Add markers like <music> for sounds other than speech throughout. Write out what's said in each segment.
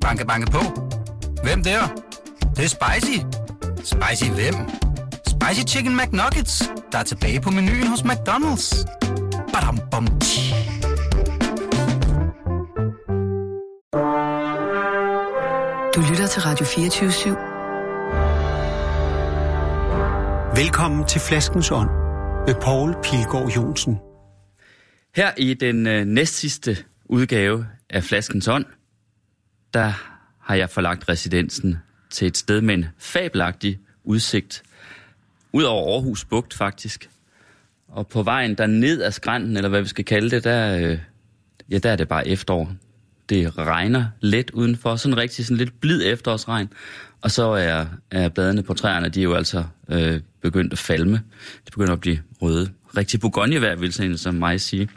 Banke, banke på. Hvem der? Det, det er spicy. Spicy hvem? Spicy Chicken McNuggets, der er tilbage på menuen hos McDonald's. Badum, bom, tji. Du lytter til Radio 24 /7. Velkommen til Flaskens Ånd med Poul Pilgaard Jonsen. Her i den øh, næstsidste udgave af Flaskens Ånd, der har jeg forlagt residensen til et sted med en fabelagtig udsigt. Ud over Aarhus Bugt, faktisk. Og på vejen der ned ad skrænten, eller hvad vi skal kalde det, der, øh, ja, der er det bare efterår. Det regner let udenfor, sådan rigtig sådan lidt blid efterårsregn. Og så er, er bladene på træerne, de er jo altså øh, begyndt at falme. De begynder at blive røde. Rigtig bougonjevejr, vil sådan som mig sige.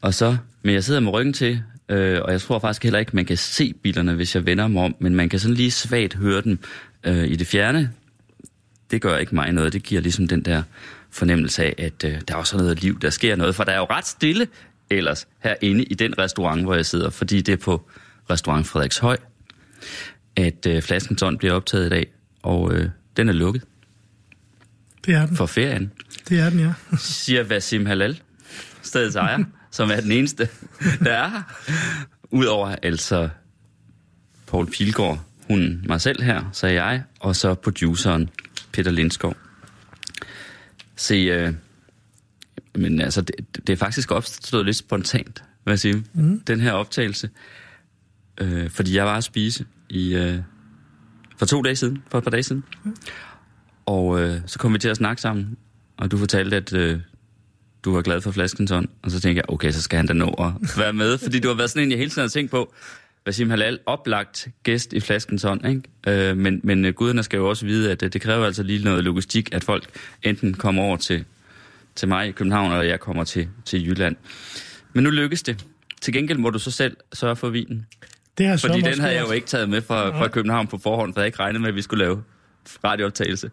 Og så, men jeg sidder med ryggen til, øh, og jeg tror faktisk heller ikke, man kan se bilerne, hvis jeg vender mig om, men man kan sådan lige svagt høre dem øh, i det fjerne. Det gør ikke mig noget. Det giver ligesom den der fornemmelse af, at øh, der er også noget liv, der sker noget. For der er jo ret stille ellers herinde i den restaurant, hvor jeg sidder, fordi det er på restaurant Frederikshøj, at øh, Flaskens Ånd bliver optaget i dag, og øh, den er lukket Det er den. for ferien, Det er den, ja. siger Vasim Halal, stedets ejer, <laughs> som er den eneste, der er her. Udover altså Paul Pilgaard, hun mig selv her, så jeg, og så produceren Peter Lindskov. Se, øh, men altså, det, det er faktisk opstået lidt spontant, hvad jeg sige, mm. den her optagelse. Øh, fordi jeg var at spise i, øh, for to dage siden, for et par dage siden. Mm. Og øh, så kom vi til at snakke sammen, og du fortalte, at øh, du var glad for flaskens ånd. Og så tænkte jeg, okay, så skal han da nå at være med, fordi du har været sådan en, jeg hele tiden har tænkt på, Basim Halal, oplagt gæst i flaskens ikke? Øh, men, men øh, guderne skal jo også vide, at øh, det kræver altså lige noget logistik, at folk enten kommer over til, til mig i København, eller jeg kommer til, til Jylland. Men nu lykkes det. Til gengæld må du så selv sørge for vinen. Det har Fordi den havde jeg jo ikke taget med fra, fra København på forhånd, for jeg havde ikke regnet med, at vi skulle lave radiooptagelse.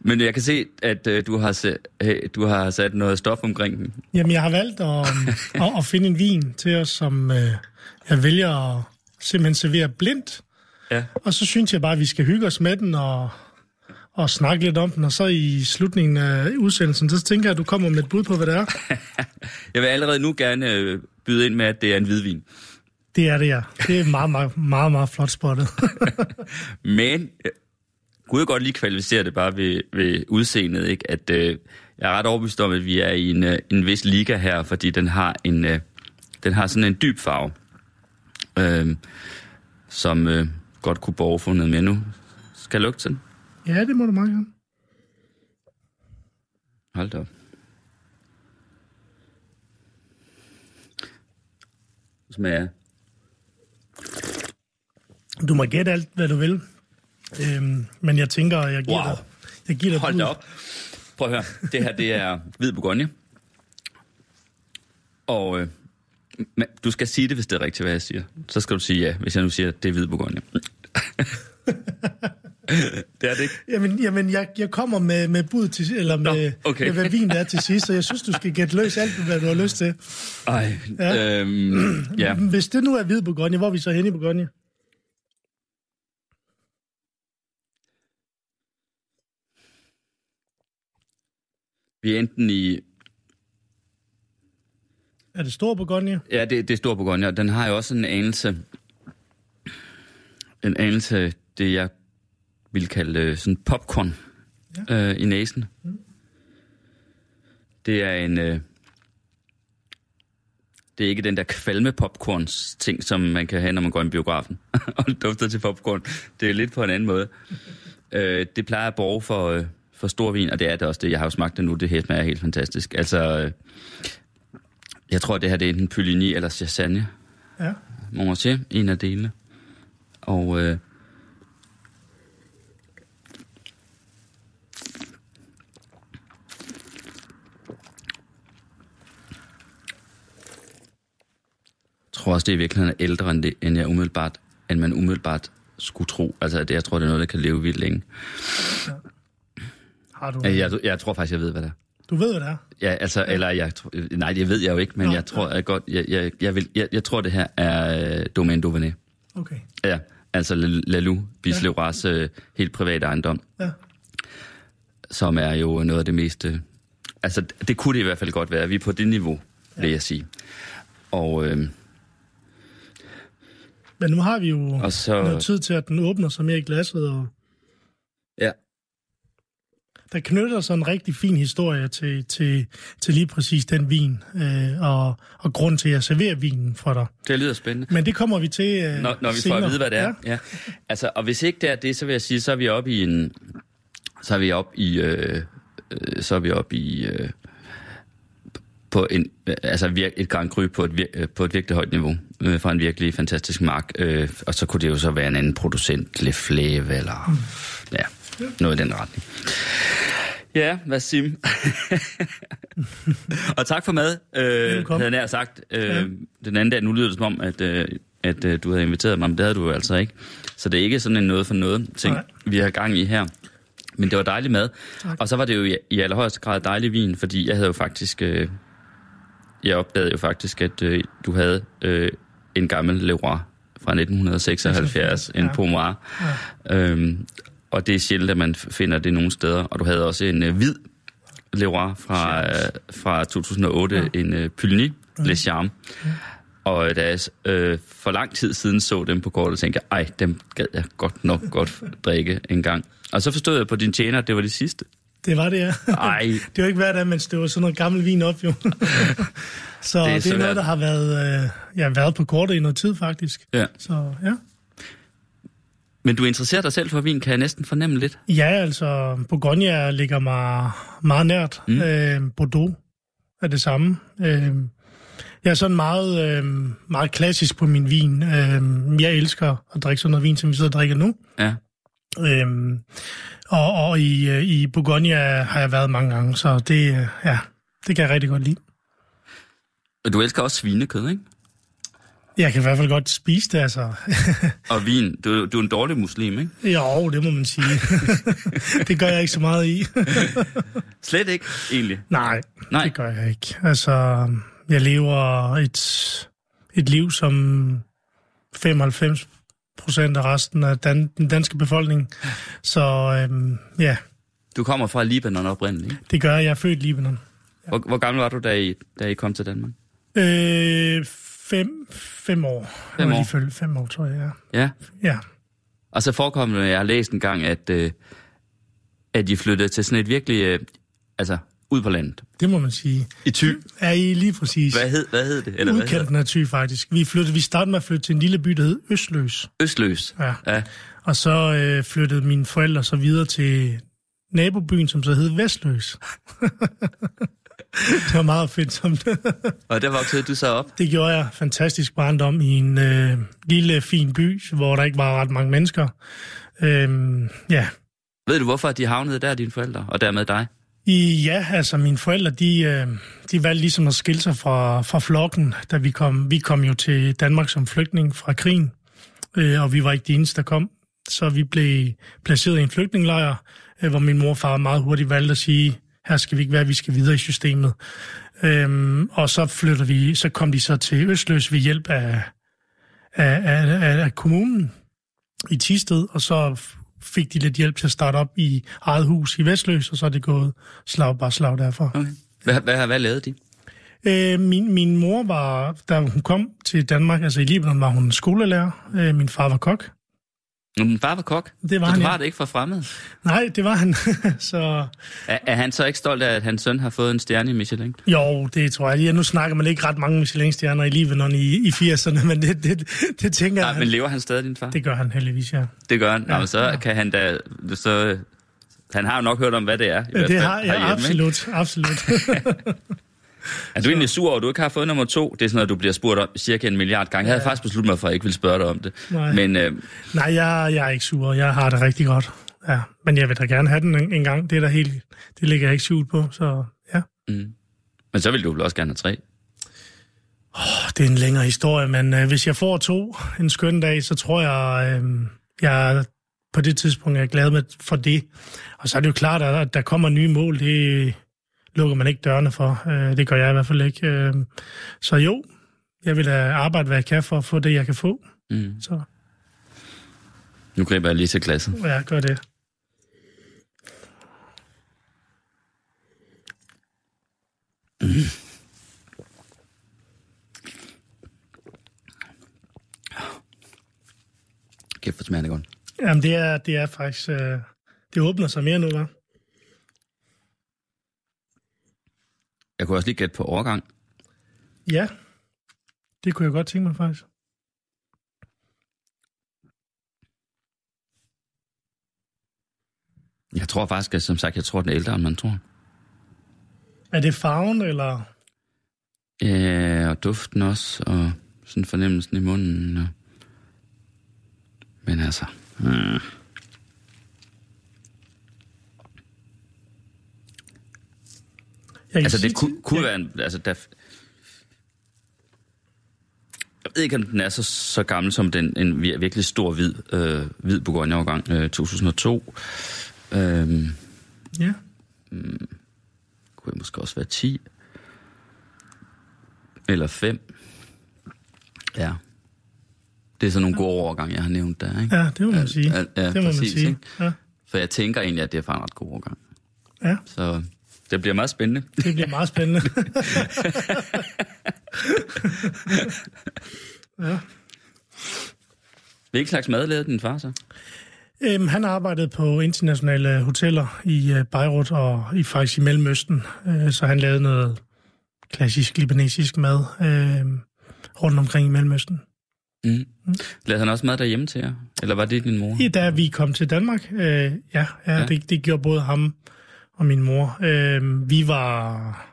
Men jeg kan se, at øh, du, har se, øh, du har sat noget stof omkring den. Jamen, jeg har valgt at, <laughs> at, at finde en vin til os, som øh, jeg vælger at simpelthen servere blindt. Ja. Og så synes jeg bare, at vi skal hygge os med den og, og snakke lidt om den. Og så i slutningen af udsendelsen, så tænker jeg, at du kommer med et bud på, hvad det er. <laughs> Jeg vil allerede nu gerne øh, byde ind med, at det er en hvidvin. Det er det, ja. Det er meget, meget, meget, meget flot spottet. <laughs> Men øh, kunne jeg godt lige kvalificere det bare ved, ved udseendet, ikke? at øh, jeg er ret overbevist om, at vi er i en, øh, en vis liga her, fordi den har en øh, den har sådan en dyb farve, øh, som øh, godt kunne borge for noget mere nu. Skal jeg lugte den? ja, det må du meget gerne. Hold da op. Smager. Du må gætte alt, hvad du vil. Øhm, men jeg tænker, jeg giver Wow. dig, jeg giver dig Hold da op. Prøv at høre. Det her, det er hvid bourgogne. Og øh, men du skal sige det, hvis det er rigtigt, hvad jeg siger. Så skal du sige ja, hvis jeg nu siger, at det er hvid bourgogne. <laughs> det er det ikke. Jamen, jamen jeg, jeg kommer med, med bud til, eller med, okay. med, hvad vin der er til sidst, så jeg synes, du skal gætte løs alt, hvad du har lyst til. Ej, Ja. ja. Øhm, ja. Hvis det nu er hvid Bourgogne, hvor er vi så henne i Bourgogne? Vi er enten i... Er det stor Bourgogne? Ja, det, det er stor bourgogne, og den har jo også en anelse... En anelse, det jeg vil kalde øh, sådan popcorn ja. øh, i næsen. Mm. Det er en... Øh, det er ikke den der kvalme popcorns ting, som man kan have, når man går i biografen <laughs> og dufter til popcorn. Det er lidt på en anden måde. øh, det plejer at borge for, øh, for stor vin, og det er det også det. Jeg har jo smagt det nu, det her smager helt fantastisk. Altså, øh, jeg tror, det her det er enten Puligny eller Chassagne. Ja. Montrachet, en af delene. Og øh, jeg tror også, det er i virkeligheden er ældre, end, det, end, jeg umiddelbart, end man umiddelbart skulle tro. Altså, det, jeg tror, det er noget, der kan leve vildt længe. Har du, Jeg, jeg, tror faktisk, jeg ved, hvad det er. Du ved, hvad det er. Ja, altså, eller jeg nej, det ved jeg jo ikke, men Nå, jeg tror, jeg godt, jeg, jeg, jeg, vil, jeg, jeg tror, det her er øh, Domaine Duvenet. Okay. Ja, altså Lalou, Bislev ja. øh, helt private ejendom, Ja. som er jo noget af det mest... Øh, altså, det kunne det i hvert fald godt være. Vi er på det niveau, ja. vil jeg sige. Og, øh, Men nu har vi jo og så... noget tid til, at den åbner sig mere i glasset, og Ja, der knytter sig en rigtig fin historie til, til, til lige præcis den vin, øh, og, og grund til, at jeg serverer vinen for dig. det lyder spændende. Men det kommer vi til øh, Når, når vi senere. får at vide, hvad det er. Ja. Ja. Altså, og hvis ikke det er det, så vil jeg sige, så er vi oppe i en... Så er vi oppe i... Øh, øh, så er vi oppe i... Øh, på en, øh, altså vir- et Grand Cru på et, øh, på et virkelig højt niveau, øh, fra en virkelig fantastisk mark. Øh, og så kunne det jo så være en anden producent, Le Flave, eller ja, noget i den retning. Ja, hvad Sim? <laughs> og tak for mad, øh, havde jeg nær sagt. Øh, Ja. Den anden dag, nu lyder det som om, at, øh, at øh, du havde inviteret mig, men det havde du jo altså ikke. Så det er ikke sådan en noget for noget ting, Nej. vi har gang i her. Men det var dejlig mad. Tak. Og så var det jo i, i allerhøjeste grad dejlig vin, fordi jeg havde jo faktisk... Øh, jeg opdagede jo faktisk, at øh, du havde øh, en gammel Leroy fra 1976, en Ja. Pomois. Ja. Øhm, og det er sjældent, at man finder det nogen steder. Og du havde også en øh, hvid Leroy fra, øh, fra 2008, ja. en øh, Pulny Le Charme. Og øh, da jeg øh, for lang tid siden så dem på kortet, tænkte jeg, ej, dem gad jeg godt nok godt drikke en gang. Og så forstod jeg på din tjener, at det var det sidste. Det var det, ja. Ej, <laughs> Det var ikke hver dag, det var sådan noget gammel vin op, jo. <laughs> så Det er det er, noget, der har været, øh, ja, været på kortet i noget tid, faktisk. ja. Så ja. Men du interesserer dig selv for vin, kan jeg næsten fornemme lidt. Ja, altså, Bourgogne ligger mig meget nært. Mm. Øh, Bordeaux er det samme. Øh, jeg er sådan meget, øh, meget klassisk på min vin. Øh, jeg elsker at drikke sådan noget vin, som vi sidder og drikker nu. Ja. Øhm, og og i, øh, i Bourgogne har jeg været mange gange, så det, øh, ja, det kan jeg rigtig godt lide. Og du elsker også svinekød, ikke? Jeg kan i hvert fald godt spise det, altså. Og vin. Du, du er en dårlig muslim, ikke? jo, det må man sige. <laughs> det gør jeg ikke så meget i. Slet ikke, egentlig. Nej, Nej. det gør jeg ikke. Altså, jeg lever et, et liv, som 95 procent af resten af dan, den danske befolkning. Så øhm, ja, Du kommer fra Libanon oprindeligt, ikke? det gør jeg. Jeg er født i Libanon. Hvor, hvor gammel var du, da I, da I kom til Danmark? Øh, fem, fem år. Fem år. Lige følge fem år, tror jeg. Ja. Ja. ja. Og så forekom det, jeg har læst en gang, at, øh, at I flyttede til sådan et virkelig, øh, altså ud på landet. Det må man sige. I Thy. Er I lige præcis Hvad hed, hvad hed det? Eller udkanten af Thy, faktisk. Vi, flyttede, vi startede med at flytte til en lille by, der hed Østløs. Østløs. Ja. ja. Og så øh, flyttede mine forældre så videre til nabobyen, som så hed Vestløs. <laughs> det var meget fedt som Og der voksede du så op. Det gjorde jeg fantastisk barndom i en øh, lille, fin by, hvor der ikke var ret mange mennesker. Øhm, ja, Ved du, hvorfor de havnede der, dine forældre, og dermed dig? I, ja, altså mine forældre, de, øh, de valgte ligesom at skille sig fra, fra flokken, da vi kom. Vi kom jo til Danmark som flygtning fra krigen, øh, og vi var ikke de eneste, der kom. Så vi blev placeret i en flygtningelejr, øh, hvor min mor og far meget hurtigt valgte at sige, her skal vi ikke være, vi skal videre i systemet. Øhm, og så flytter vi, så kom de så til Østløs ved hjælp af, af, af, af, kommunen i Tisted, og så fik de lidt hjælp til at starte op i eget hus i Vestløs, og så er det gået slag bare slag derfra. Okay. Hvad, hvad, hvad lavede de? Øh, min, min mor var, da hun kom til Danmark, altså i Libanon, var hun skolelærer. Øh, min far var kok. Min far var kok. Det var så han, du ja. har det ikke fra fremmed. Nej, det var han. <laughs> så Er, er han så ikke stolt af, at hans søn har fået en stjerne i Michelin? jo, det tror jeg. Ja, nu snakker man ikke ret mange Michelin-stjerner i Libanon i, i 80'erne, men det, det, det tænker jeg, men lever han stadig, din far? det gør han heldigvis, ja. Det gør han. Ja, Ja, Nå, så ja. kan han da... Så, han har jo nok hørt om, hvad det er. i Det har jeg ikke? absolut, absolut. <laughs> <laughs> <laughs> Er du egentlig sur over, at du ikke har fået nummer to? Det er sådan noget, du bliver spurgt om cirka en milliard gange. Jeg havde faktisk besluttet mig for, at jeg ikke ville spørge dig om det. Nej. Men øh, Nej, jeg, jeg er ikke sur. Jeg har det rigtig godt. Ja, men jeg vil da gerne have den en, en gang. Det er der helt, det ligger jeg ikke skjult på, så ja. Men så vil du vel også gerne have tre? Det er en længere historie, men øh, hvis jeg får to en skøn dag, så tror jeg, øh, jeg på det tidspunkt er glad med for det. Og så er det jo klart, at der kommer nye mål. Det, lukker man ikke dørene for. Øh, det gør jeg i hvert fald ikke. Øh, så jo, jeg vil arbejde, hvad jeg kan for at få det, jeg kan få. Mm. Så Nu griber jeg lige til glasset. ja, gør det. Kæft, hvor smager det godt. Jamen, det er, det er faktisk... Øh, det åbner sig mere nu, hva'? Jeg kunne også lige gætte på overgang. Ja, det kunne jeg godt tænke mig faktisk. Jeg tror faktisk, at som sagt, jeg tror, den er ældre, end man tror. Er det farven, eller... Ja, og duften også, og sådan fornemmelsen i munden. Og... Men altså... Mm. Jeg Altså, det kunne, kunne jeg- være en... Altså, der... Jeg ved ikke, om den er så, så gammel som den, en vir- virkelig stor hvid, øh, hvid Bourgogne-årgang, øh, 2002. Øhm, Ja. kunne måske også være 10. Eller 5. Ja. Det er sådan nogle gode overgange, jeg har nævnt der, ikke? ja, det må man sige. Ja, ja, det må man præcis, sige. ikke? Ja. For jeg tænker egentlig, at det er faktisk en ret god overgang. ja, Så det bliver meget spændende. det bliver meget spændende. <laughs> ja. Hvilken slags mad lavede din far så? Øhm, han arbejdede på internationale hoteller i øh, Beirut og i faktisk i Mellemøsten, øh, så han lavede noget klassisk libanesisk mad øh, rundt omkring i Mellemøsten. Mm. Lavede han også mad derhjemme til jer? Eller var det din mor? Ja, da vi kom til Danmark, øh, ja, Ja. ja. Det, det gjorde både ham og min mor. Øh, vi var...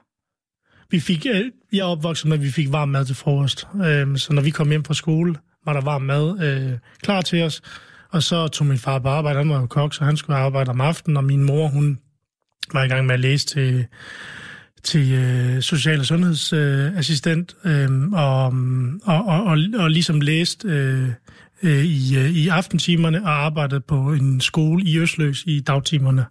Vi fik, øh, jeg er opvokset med, at vi fik varm mad til frokost. Øh, så når vi kom hjem fra skole, var der varm mad øh, klar til os. Og så tog min far på arbejde. Han var jo kok, så han skulle arbejde om aftenen. Og min mor, hun var i gang med at læse til, til øh, social- og sundhedsassistent. Øh, og, og, og, og, og ligesom læste... Øh, øh, i, øh, i aftentimerne og arbejdede på en skole i Øsløs i dagtimerne.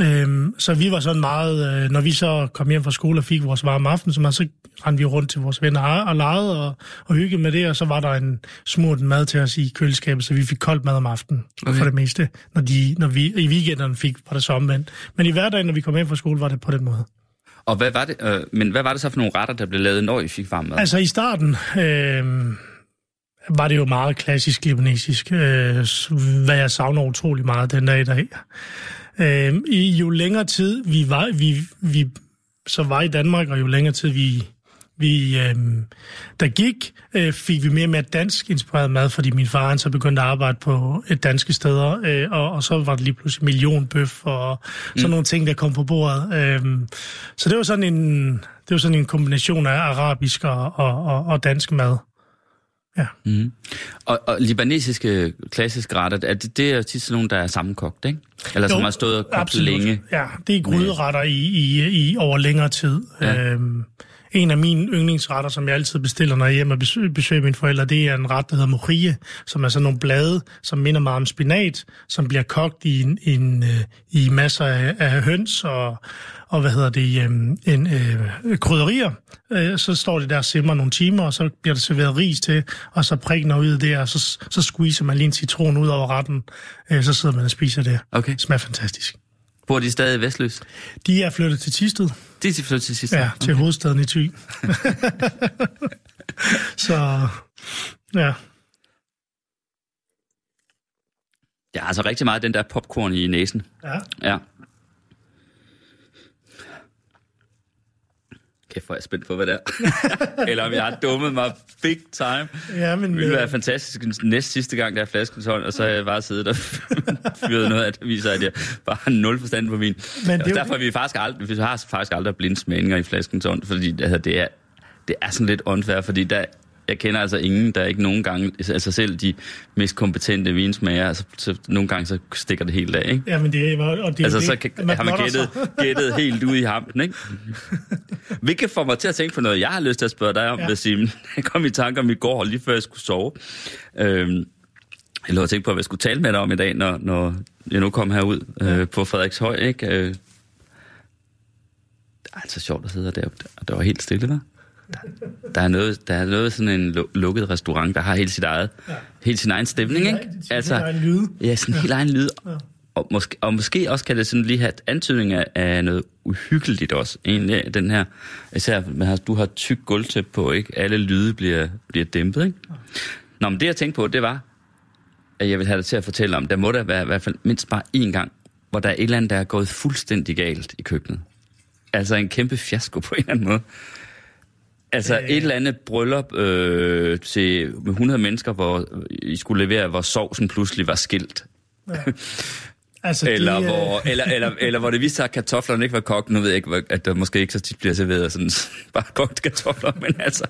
Øhm, så vi var sådan meget, øh, når vi så kom hjem fra skole og fik vores varme aften, så, så rendte vi rundt til vores venner og legede og, og hyggede med det, og så var der en smurt mad til os i køleskabet, så vi fik koldt mad om aftenen Okay. for det meste. Når, de, når vi i weekenderne fik, var det så omvendt. Men i hverdagen, når vi kom hjem fra skole, var det på den måde. Og hvad var det, øh, men hvad var det så for nogle retter, der blev lavet, når I fik varm mad? Altså i starten øh, var det jo meget klassisk libanesisk, øh, hvad jeg savner utrolig meget den dag i dag. Øh, i, jo længere tid vi var, vi, vi så var i Danmark, og jo længere tid vi, vi øh, der gik, øh, fik vi mere og mere dansk inspireret mad, fordi min far han så begyndte at arbejde på et danske steder, øh, og, og så var det lige pludselig millionbøf og sådan mm. nogle ting, der kom på bordet. Øh, så det var sådan en, det var sådan en kombination af arabisk og, og, og, og dansk mad. Mm. Og, og libanesiske klassiske retter, er det, det er tit sådan nogle, der er sammenkogt, ikke? Eller som Jo, har stået og kogt længe. Ja, det er gryderetter i, i, i over længere tid. Ja. Ja. Øhm, en af mine yndlingsretter, som jeg altid bestiller, når jeg er hjemme og besøger, besøger mine forældre, det er en ret, der hedder mochie, som er sådan nogle blade, som minder meget om spinat, som bliver kogt i, en, en, øh, i masser af, af høns og, og hvad hedder det, øhm, en, øh, krydderier. Øh, så står det der og simmer nogle timer, og så bliver der serveret ris til, og så prikker ud det, og så, så squeezer man lige en citron ud over retten. Øh, så sidder man og spiser det. Okay. Det smager fantastisk. Bor de stadig i Vestløs? De er flyttet til Tisted, Det er flyttet til sidst. ja, til hovedstaden i Thy. <laughs> så, ja. Jeg har altså rigtig meget den der popcorn i næsen. ja. Ja. Kæft, hvor er jeg spændt på, hvad det er. <laughs> Eller om jeg har dummet mig big time. Ja, men... Det ville være øh, fantastisk den næst sidste gang, der er flaskens hånd, og så har jeg bare siddet og <laughs> fyret noget af det, viser, at jeg bare har nul forstand på min. Men det det jo derfor har vi faktisk aldrig, vi har faktisk aldrig blindsmagninger i flaskens hånd, fordi altså, det, er, det er sådan lidt unfair, fordi der, jeg kender altså ingen, der ikke nogen gange, altså selv de mest kompetente vinsmager, altså, så nogle gange så stikker det helt af, ikke? Ja, men det er, og det er Altså, jo så det, kan, har man gættet, gættet helt ud i hampen, ikke? <laughs> Hvilket får mig til at tænke på noget, jeg har lyst til at spørge dig om, Ja. ja. Simon. Jeg kom i tanke om i går, lige før jeg skulle sove. Øhm, jeg lå og tænke på, hvad jeg skulle tale med dig om i dag, når, når jeg nu kom herud øh, på Frederikshøj, ikke? Øh, det er altså sjovt at sidde der, og det var helt stille, hva'? Der, der, er noget, der er noget sådan en lu- lukket restaurant, der har helt sit eget, ja. helt sin egen stemning, Ja, ikke? det- det- det er en lyd. Ja, sådan en helt egen lyd. Ja. Og, måske, og måske også kan det sådan lige have antydning af, af noget uhyggeligt også. Egentlig den her, især med, at du har tyk gulvtæp på, ikke? Alle lyde bliver, bliver dæmpet, ikke? Nå, men det jeg tænkte på, det var, at jeg vil have dig til at fortælle om, der må der være i hvert fald mindst bare én gang, hvor der er et eller andet, der er gået fuldstændig galt i køkkenet. Altså en kæmpe fiasko på en eller anden måde. Altså et eller andet bryllup øh, til med 100 mennesker, hvor I skulle levere, hvor sovsen pludselig var skilt. <laughs> Altså, Eller, det, øh, hvor, eller, eller, eller hvor det viste sig, at kartoflerne ikke var kogt. Nu ved jeg ikke, at der måske ikke så tit bliver serveret sådan <laughs> bare kogte kartofler, men altså...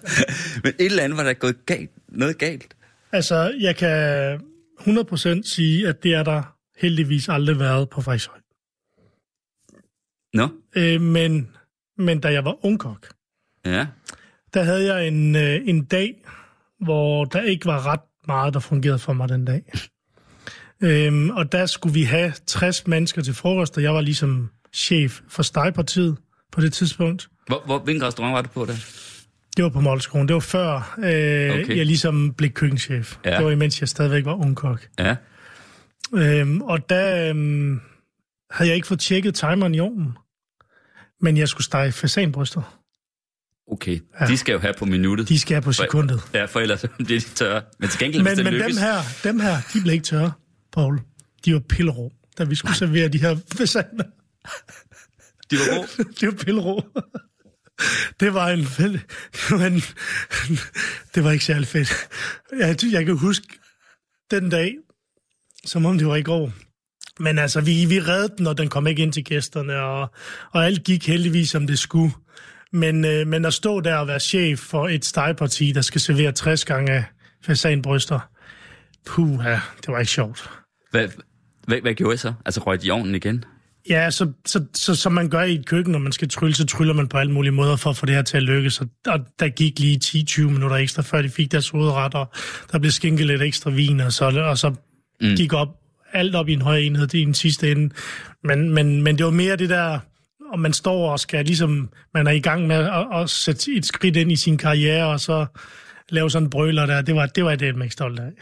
Men et eller andet var der gået galt, noget galt. Altså, jeg kan 100% sige, at det er der heldigvis aldrig været på Fredshøj. Nå, Øh, men, men da jeg var ungkok, ja. Der havde jeg en, øh, en dag, hvor der ikke var ret meget, der fungerede for mig den dag. Øhm, og der skulle vi have 60 mennesker til frokost, og jeg var ligesom chef for stegpartiet på det tidspunkt. Hvor, hvor, hvilken restaurant var du på der? Det var på Målskolen. Det var før øh, okay. jeg ligesom blev køkkenchef. Ja. Det var imens jeg stadigvæk var ungkok. Ja. Øhm, og der øhm, havde jeg ikke fået tjekket timeren i ovnen. Men jeg skulle stege fasanbryster. Okay, Ja. de skal jo have på minuttet. De skal have på sekundet. Ja, for ellers <laughs> bliver de tørre. Men til gengæld, hvis Men, det men lykkes... dem her, dem her, de blev ikke tørre, Paul. De var pillerå, da vi skulle servere de her fasaner. De var gode. <laughs> Det var pillerå. Det var en, det var en, det var ikke særlig fedt. Jeg, jeg kan huske den dag, som om det var i går. Men altså, vi, vi reddede den, og den kom ikke ind til gæsterne, og, og alt gik heldigvis, som det skulle. Men, øh, men at stå der og være chef for et stegparti, der skal servere 60 gange fasanbryster, puha, det var ikke sjovt. Hvad, hvad, hvad gjorde I så? Altså røg i ovnen igen? Ja, så, så, så, som man gør i et køkken, når man skal trylle, så tryller man på alle mulige måder for at få det her til at lykkes. Og, og der gik lige 10-20 minutter ekstra, før de fik deres hovedret, og der blev skænket lidt ekstra vin, og så, og så mm. gik op, alt op i en høj enhed i den sidste ende. Men, men, men det var mere det der, om man står og skal ligesom, man er i gang med at, at sætte et skridt ind i sin karriere, og så lave sådan en brøler der, det var, det var jeg det ikke stolt af.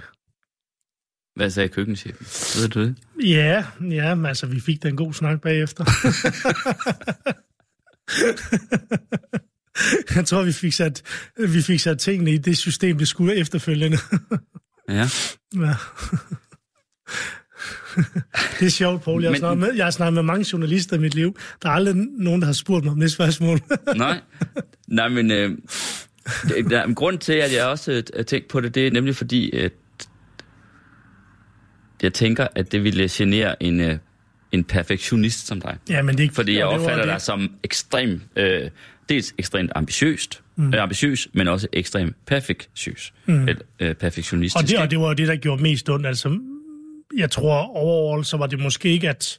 Hvad sagde køkkenchefen? Ved du det? Ja, ja, men altså, vi fik da en god snak bagefter. <laughs> Jeg tror, vi fik, sat, vi fik sat tingene i det system, det skulle efterfølgende. Ja. Ja. Det er sjovt, Poul. Jeg Men- med, jeg har snakket med mange journalister i mit liv. Der er aldrig nogen, der har spurgt mig om det spørgsmål. <laughs> Nej. Nej, men øh, der er en grund til, at jeg også øh, har tænkt på det, det er nemlig fordi, at jeg tænker, at det ville genere en, øh, en perfektionist som dig. ja, men det er ikke... Fordi jeg opfatter dig som ekstrem, øh, dels ekstremt ambitiøst, mm. øh, ambitiøs, men også ekstremt perfektiøs, mm. eller, øh, perfektionistisk. Og det, og det var jo det, der gjorde mest ondt. Altså, jeg tror overall, så var det måske ikke, at,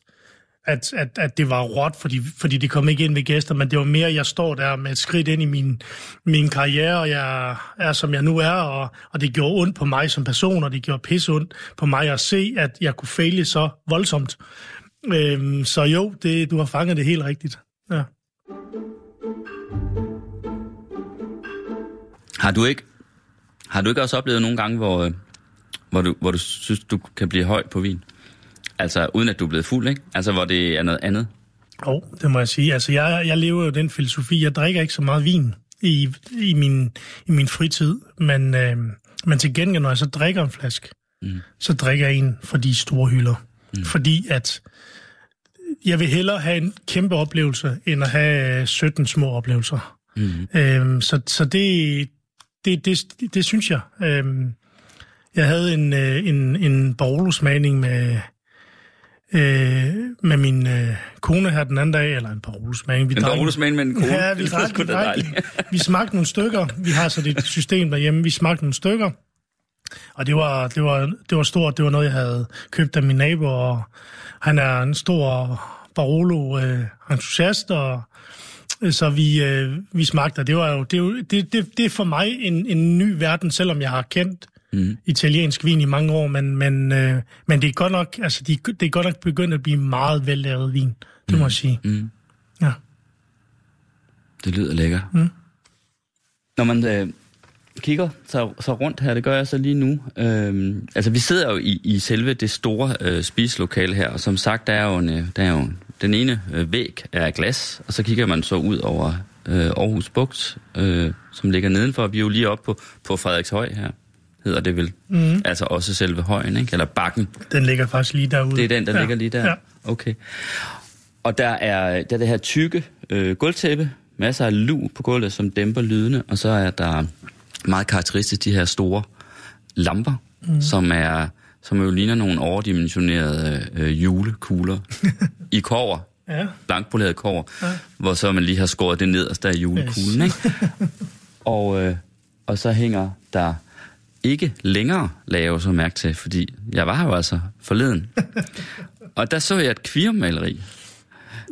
at, at, at det var råt, fordi, fordi det kom ikke ind ved gæster, men det var mere, at jeg står der med et skridt ind i min, min karriere, og jeg er, som jeg nu er, og, og det gjorde ondt på mig som person, og det gjorde pisse ondt på mig at se, at jeg kunne fejle så voldsomt. Øhm, så jo, det, du har fanget det helt rigtigt. Ja. Har du ikke, har du ikke også oplevet nogle gange, hvor, øh, hvor, du, hvor du synes, du kan blive høj på vin? Altså uden at du er blevet fuld, ikke? Altså hvor det er noget andet. Jo, oh, det må jeg sige. Altså, jeg, jeg lever jo den filosofi. Jeg drikker ikke så meget vin i, i, min, i min fritid, men, øh, men til gengæld, når jeg så drikker en flaske, mm. så drikker jeg en for de store hylder. Mm. Fordi at jeg vil hellere have en kæmpe oplevelse, end at have 17 små oplevelser. Mm. Øh, så så det, det, det, det, det synes jeg. Øh, jeg havde en, øh, en, en Barolo-smagning med, øh, med min øh, kone her den anden dag, eller en Barolo-smagning. Vi En Barolo-smagning med en kone. Ja, vi, Det drak, vi, drak, vi smagte nogle stykker. Vi har så det system derhjemme. Vi smagte nogle stykker. Og det var, det var, det var stort. Det var noget, jeg havde købt af min nabo, og han er en stor Barolo-entusiast, og øh, så vi, øh, vi smagte, det var jo, det, det, det, det er for mig en, en ny verden, selvom jeg har kendt mm. italiensk vin i mange år, men, men, øh, men det er godt nok, altså de, det er godt nok begyndt at blive meget vellavet vin, det må jeg sige. Mm. Ja. Det lyder lækkert. Mm. Når man øh, kigger så, så rundt her, det gør jeg så lige nu. Øh, altså, vi sidder jo i, i selve det store øh, spiselokale her, og som sagt, der er jo, en, øh, der er jo den ene øh, væg er glas, og så kigger man så ud over øh, Aarhus Bugt, øh, som ligger nedenfor. Vi er jo lige oppe på, på Frederikshøj her, hedder det vel. Mm. Altså også selve højen, ikke? eller bakken. Den ligger faktisk lige derude. Det er den, der ja. ligger lige der? Ja. Okay. Og der er, der er det her tykke øh, gulvtæppe, masser af lu på gulvet, som dæmper lydene, og så er der meget karakteristisk de her store lamper, mm. som er som jo ligner nogle overdimensionerede øh, julekugler i kover, <laughs> Ja. blankpoleret kover, ja. hvor så man lige har skåret det nederst af julekuglen, Yes. ikke? <laughs> Og, øh, og så hænger der ikke længere lave så mærke til, fordi jeg var her jo altså forleden. <laughs> og der så jeg et kvirmaleri.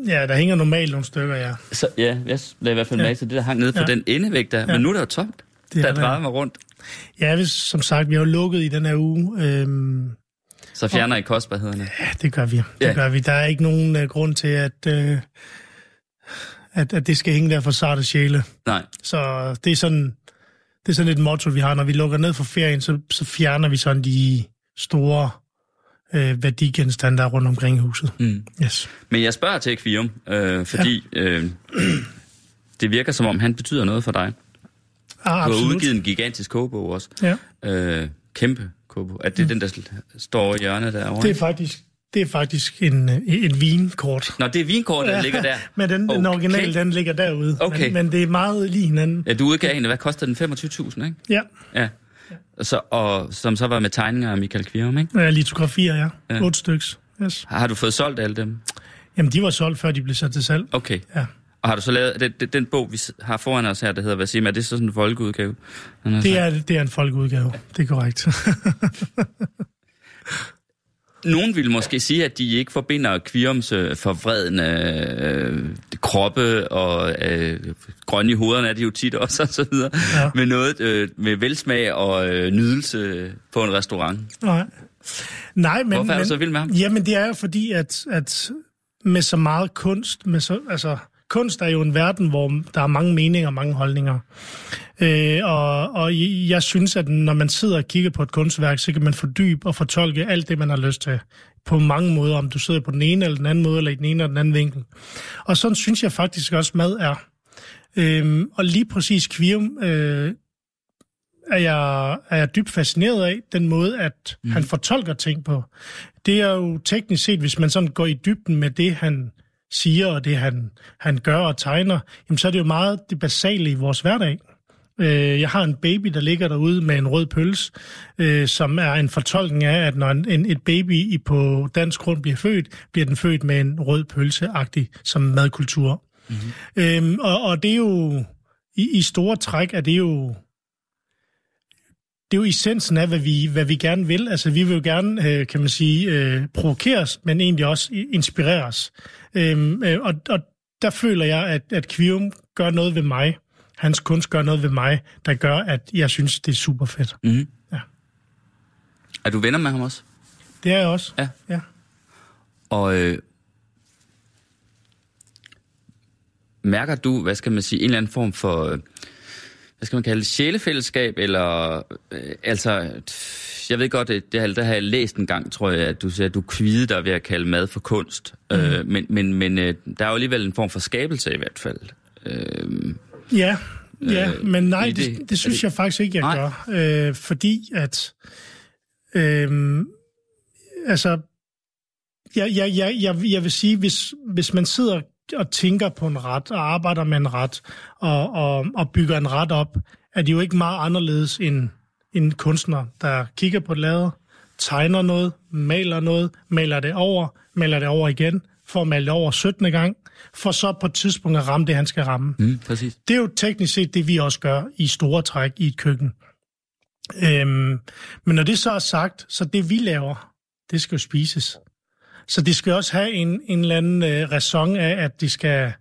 ja, der hænger normalt nogle stykker, ja. Så ja, jeg lagde i hvert fald Ja. mærke til det, der hang nede på Ja. den endevæg der. Ja. Men nu er der jo tomt. Det der er drejede mig rundt. Ja, hvis, som sagt, vi har jo lukket i den her uge. Øhm, Så fjerner I kostbarhederne. ja, det gør vi. Det Ja. gør vi. Der er ikke nogen uh, grund til, at, uh, at, at det skal hænge der for sarte sjæle. Nej. Så det er sådan, det er sådan et motto, vi har. Når vi lukker ned for ferien, så, så fjerner vi sådan de store øh, værdigenstande, der er rundt omkring huset. Mm. Yes. Men jeg spørger til Ekvium, øh, fordi ja. øh, det virker som om, han betyder noget for dig. Ah, Du har absolut. udgivet en gigantisk kogebog også. Ja. Øh, kæmpe kogebog. Er det mm. den, der står i hjørnet derovre? Det er faktisk, det er faktisk en, øh, et vinkort. Nå, det er vinkortet, der ligger der. Men den, den Okay. originale, den ligger derude. Okay. Men, men det er meget lige hinanden. Ja, du udgav en, hvad koster den? 25.000, ikke? Ja, Ja. Så, og som så var med tegninger af Michael Kvirum, ikke? ja litografier, ja. Ja. Otte styks. Yes. Har du fået solgt alle dem? Jamen, de var solgt, før de blev sat til salg. Okay. Ja. Og har du så lavet, den, den, den bog, vi har foran os her, der hedder, hvad man, er det så sådan en folkeudgave? Den er Det så- er, det er en folkeudgave. Det er korrekt. <laughs> Nogen vil måske sige, at de ikke forbinder Kvirums øh, forvredende øh, kroppe og øh, grønne i hovederne er de jo tit også, <laughs> og så videre, ja. Med noget øh, med velsmag og øh, nydelse på en restaurant. Nej. Nej, men... Hvorfor er du så vild med ham? Jamen, det er jo fordi, at, at med så meget kunst, med så, altså, kunst er jo en verden, hvor der er mange meninger og mange holdninger. Øh, og, og jeg synes, at når man sidder og kigger på et kunstværk, så kan man fordybe og fortolke alt det, man har lyst til. På mange måder, om du sidder på den ene eller den anden måde, eller i den ene eller den anden vinkel. Og sådan synes jeg faktisk også, mad er. Øhm, og lige præcis Kvirum øh, er, jeg, er jeg dybt fascineret af, den måde, at mm. han fortolker ting på. Det er jo teknisk set, hvis man sådan går i dybden med det, han siger, og det, han, han gør og tegner, jamen, så er det jo meget det basale i vores hverdag. Øh, Jeg har en baby, der ligger derude med en rød pølse, øh, som er en fortolkning af, at når en, en, et baby i på dansk grund bliver født, bliver den født med en rød pølse-agtig som madkultur. Mm-hmm. Øhm, og, og det er jo, i, i store træk, er det jo det er jo essensen af, hvad vi, hvad vi gerne vil. Altså, vi vil jo gerne, øh, kan man sige, øh, provokeres, men egentlig også inspireres. Øhm, øh, og, og der føler jeg, at, at Kvium gør noget ved mig. Hans kunst gør noget ved mig, der gør, at jeg synes, det er super fedt. Mm. Ja. Er du venner med ham også? Det er jeg også. Ja. ja. Og øh, mærker du, hvad skal man sige, en eller anden form for, øh, hvad skal man kalde det, sjælefællesskab, eller, øh, altså, jeg ved godt, det, det, har, det har jeg læst en gang, tror jeg, at du siger, at du kvide dig ved at kalde mad for kunst. Mm. Øh, men men, men øh, der er jo alligevel en form for skabelse i hvert fald. Øh, Ja, ja Øh, men nej, det- det, det synes det- jeg faktisk ikke, jeg Nej. gør. Øh, fordi at... Øh, altså, jeg, jeg, jeg, jeg, jeg vil sige, hvis, hvis man sidder og tænker på en ret, og arbejder med en ret, og, og, og bygger en ret op, er det jo ikke meget anderledes end en kunstner, der kigger på et lader, tegner noget, maler noget, maler det over, maler det over igen, for at male det over 17. gang, for så på et tidspunkt at ramme det, han skal ramme. mm, præcis. Det er jo teknisk set det, vi også gør i store træk i et køkken. Øhm, men når det så er sagt, så det vi laver, det skal jo spises. Så det skal også have en, en eller anden øh, ræson af, at det skal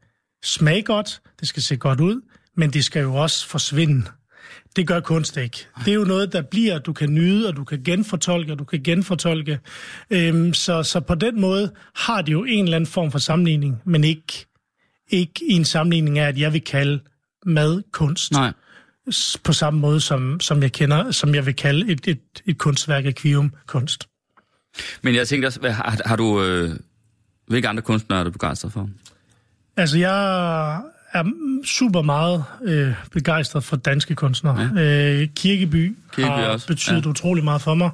smage godt, det skal se godt ud, men det skal jo også forsvinde. Det gør kunst ikke. Det er jo noget, der bliver, du kan nyde, og du kan genfortolke, og du kan genfortolke. Øhm, så, så på den måde har det jo en eller anden form for sammenligning, men ikke, ikke i en sammenligning af, at jeg vil kalde mad kunst. Nej. På samme måde, som, som jeg kender, som jeg vil kalde et, et, et kunstværk af Kvium kunst. Men jeg tænkte også, hvad, har, har du... Øh, hvilke andre kunstnere er du begejstret for? Altså, jeg er super meget øh, begejstret for danske kunstnere. Ja. Øh, Kirkeby, Kirkeby har også, betydet ja. utrolig meget for mig.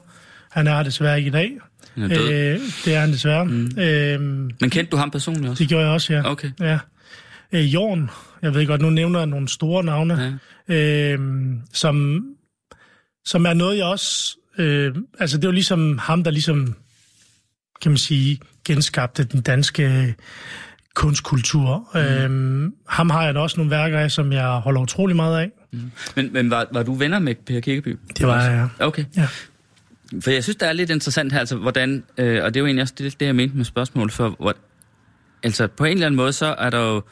Han er desværre ikke i dag. Er. Øh, det er han desværre. Mm. Øh, Men kendte du ham personligt også? det gjorde jeg også, ja. Okay. ja. Øh, Jorn, jeg ved godt, nu nævner jeg nogle store navne, ja. øh, som, som er noget, jeg også... Øh, altså, det var ligesom ham, der ligesom, kan man sige, genskabte den danske kunstkultur. Mm. Øh, ham har jeg da også nogle værker af, som jeg holder utrolig meget af. Men, men var, var du venner med Per Kirkeby? Det var jeg, ja. Okay. Ja. For jeg synes, det er lidt interessant her, altså hvordan, øh, og det er jo egentlig også det, det jeg mente med spørgsmål, for hvor, altså på en eller anden måde, så er der jo,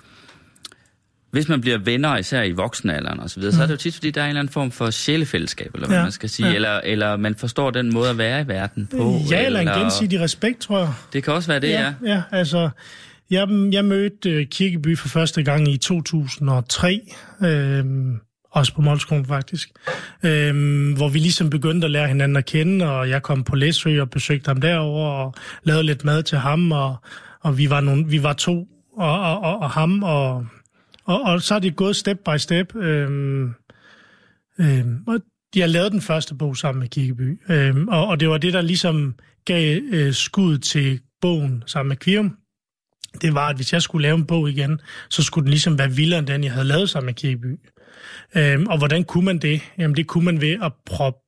hvis man bliver venner, især i voksenalderen og så videre, mm. så er det jo tit, fordi der er en eller anden form for sjælefællesskab, eller hvad Ja, man skal sige, ja. eller, eller man forstår den måde at være i verden på. Ja, eller en gensidig respekt, tror jeg. Det kan også være det, ja. ja. ja altså, jeg, jeg mødte øh, Kirkeby for første gang i 2003, øh, også på Målskolen faktisk, øh, hvor vi ligesom begyndte at lære hinanden at kende, og jeg kom på Læsø og besøgte ham derover og lavede lidt mad til ham, og, og vi, var nogle, vi var to, og, og, og, og ham, og, og, og så er det gået step by step. Øh, øh, og jeg lavede den første bog sammen med Kirkeby, øh, og, og det var det, der ligesom gav øh, skud til bogen sammen med Kvium. Det var, at hvis jeg skulle lave en bog igen, så skulle den ligesom være vildere end den, jeg havde lavet sammen med Kirkeby. Øhm, og hvordan kunne man det? Jamen, det kunne man ved at proppe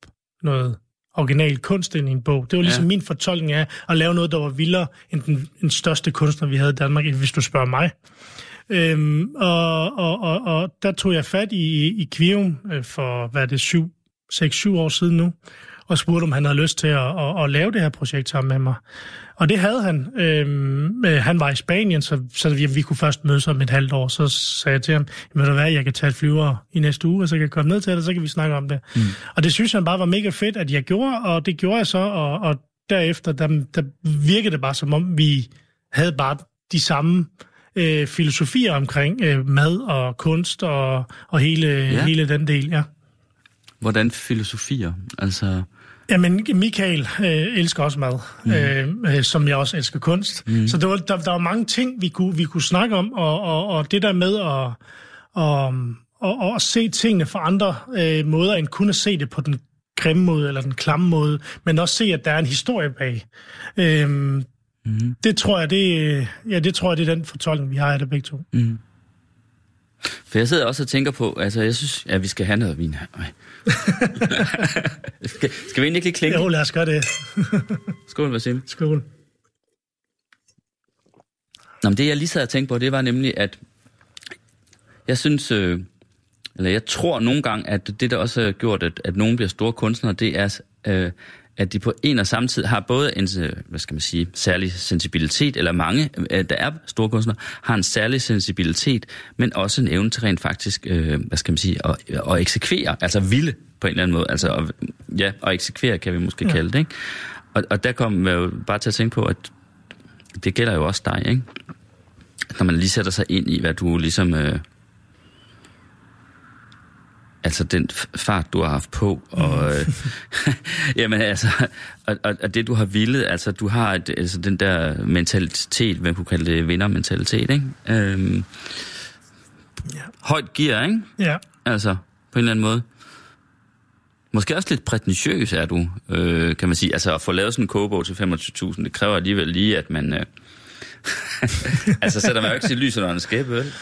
noget original kunst ind i en bog. Det var ligesom ja. min fortolkning af at lave noget, der var vildere end den, den største kunstner, vi havde i Danmark, hvis du spørger mig. Øhm, og, og, og, og der tog jeg fat i, i Kvium øh, for, hvad er det, syv, 6-7 år siden nu, og spurgte, om han havde lyst til at, at, at lave det her projekt sammen med mig. Og det havde han. Øhm, øh, han var i Spanien, så, så vi, vi kunne først mødes om et halvt år. Så sagde jeg til ham, ved du hvad, jeg kan tage et flyver i næste uge, og så kan jeg komme ned til det, så kan vi snakke om det. Mm. Og det synes han bare var mega fedt, at jeg gjorde, og det gjorde jeg så, og, og derefter, der, der virkede det bare som om, vi havde bare de samme øh, filosofier omkring øh, mad og kunst og, og hele, Ja. hele den del, ja. Hvordan filosofier? Altså, Jamen, Michael øh, elsker også mad, mm. øh, øh, som jeg også elsker kunst. Mm. Så der var, der, der var mange ting, vi kunne, vi kunne snakke om, og, og, og det der med at, og, og, og at se tingene fra andre øh, måder, end kun at se det på den grimme måde eller den klamme måde, men også se, at der er en historie bag. Øh, mm. Det tror jeg, det, ja, det tror jeg, det er den fortolkning, vi har af det begge to. mm. For jeg sidder også og tænker på, altså jeg synes, at vi skal have noget vin her. <laughs> Skal, skal vi egentlig ikke klinke? Jo, lad os gøre det. <laughs> Skål, Vasim. Skål. Nå, men det jeg lige sad og tænkte på, det var nemlig, at jeg synes, øh, eller jeg tror nogle gange, at det der også har gjort, at, at nogen bliver store kunstnere, det er, øh, at de på en og samme tid har både en, øh, hvad skal man sige, særlig sensibilitet, eller mange, øh, der er store kunstnere, har en særlig sensibilitet, men også en evne til rent faktisk, øh, hvad skal man sige, at, at eksekvere, altså ville på en eller anden måde, altså at, ja, at eksekvere kan vi måske ja. kalde det, ikke? Og, og der kom jeg jo bare til at tænke på, at det gælder jo også dig, ikke? Når man lige sætter sig ind i, hvad du ligesom... Øh, altså den fart, du har haft på, og... Øh, <laughs> jamen altså, og, og, og det du har villet, altså du har et, altså, den der mentalitet, man kunne kalde det vindermentalitet, ikke? Øhm, Ja. højt gear, ikke? Ja. Altså, på en eller anden måde. Måske også lidt prætentiøs er du, øh, kan man sige. Altså, at få lavet sådan en kogebog til 25.000, det kræver alligevel lige, at man... Øh, <laughs> altså, sætter man jo ikke sit lys under en skæbe, vel?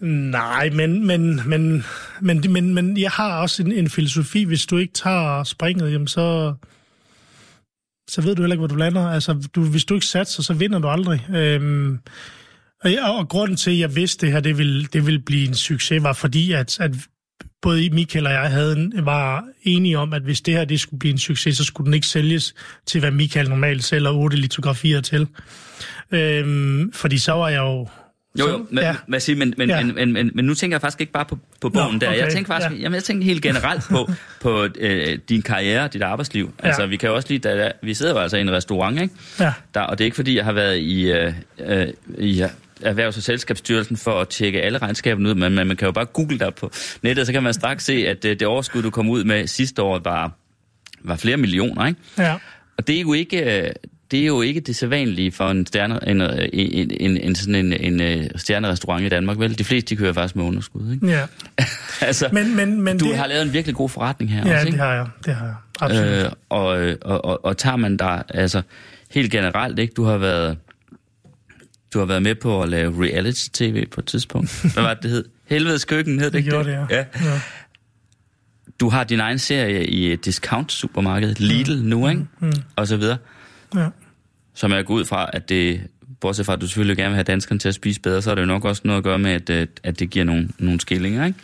Nej, men, men, men, men, men, men jeg har også en, en filosofi, hvis du ikke tager springet, jamen så, så ved du heller ikke, hvor du lander. Altså, du, hvis du ikke satser, så vinder du aldrig. Øhm, og, jeg, og grunden til, at jeg vidste det her, det ville, det ville blive en succes, var fordi, at, at både Michael og jeg havde, en- var enige om, at hvis det her det skulle blive en succes, så skulle den ikke sælges til, hvad Michael normalt sælger 8 litografier til. Øhm, fordi så var jeg jo... Jo, jo, men, ja. ja. hvad siger, men, men, Ja. ja. men, men, men, men nu tænker jeg faktisk ikke bare på, på bogen Nå, der. Jeg okay, tænker faktisk, ja. ja. jamen, jeg tænker helt generelt på, <laughs> på øh, din karriere, dit arbejdsliv. Altså, vi kan jo også lige, da, vi sidder jo altså i en restaurant, ikke? Ja. Der, og det er ikke fordi, jeg har været i, øh, øh, i, Erhvervs- og Selskabsstyrelsen for at tjekke alle regnskaberne ud, men man, man kan jo bare google der på nettet, så kan man straks se, at det, det overskud, du kom ud med sidste år, var, var flere millioner, ikke? Ja. Og det er jo ikke, øh, det er jo ikke det sædvanlige for en, stjerne, en, øh, en, en, en, sådan en, en, en stjernerestaurant i Danmark, vel? De fleste, de kører faktisk med underskud, ikke? ja. <laughs> altså, Men, men, men du det, har lavet en virkelig god forretning her Ja, også, ikke? det har jeg. Det har jeg. Absolut. Øh, og, øh, og, og, og tager man der, altså helt generelt, ikke? Du har været, du har været med på at lave reality-tv på et tidspunkt. <laughs> Hvad var det, det hed? Helvedes Køkken hed det, det ikke gjorde det, ja. ja. ja. Du har din egen serie i et discount-supermarked, Lidl nu, ikke? Mm. Og så videre. Ja. Som jeg går ud fra, at det, bortset fra, at du selvfølgelig gerne vil have danskerne til at spise bedre, så er det jo nok også noget at gøre med, at, at det giver nogle, nogle skillinger, ikke?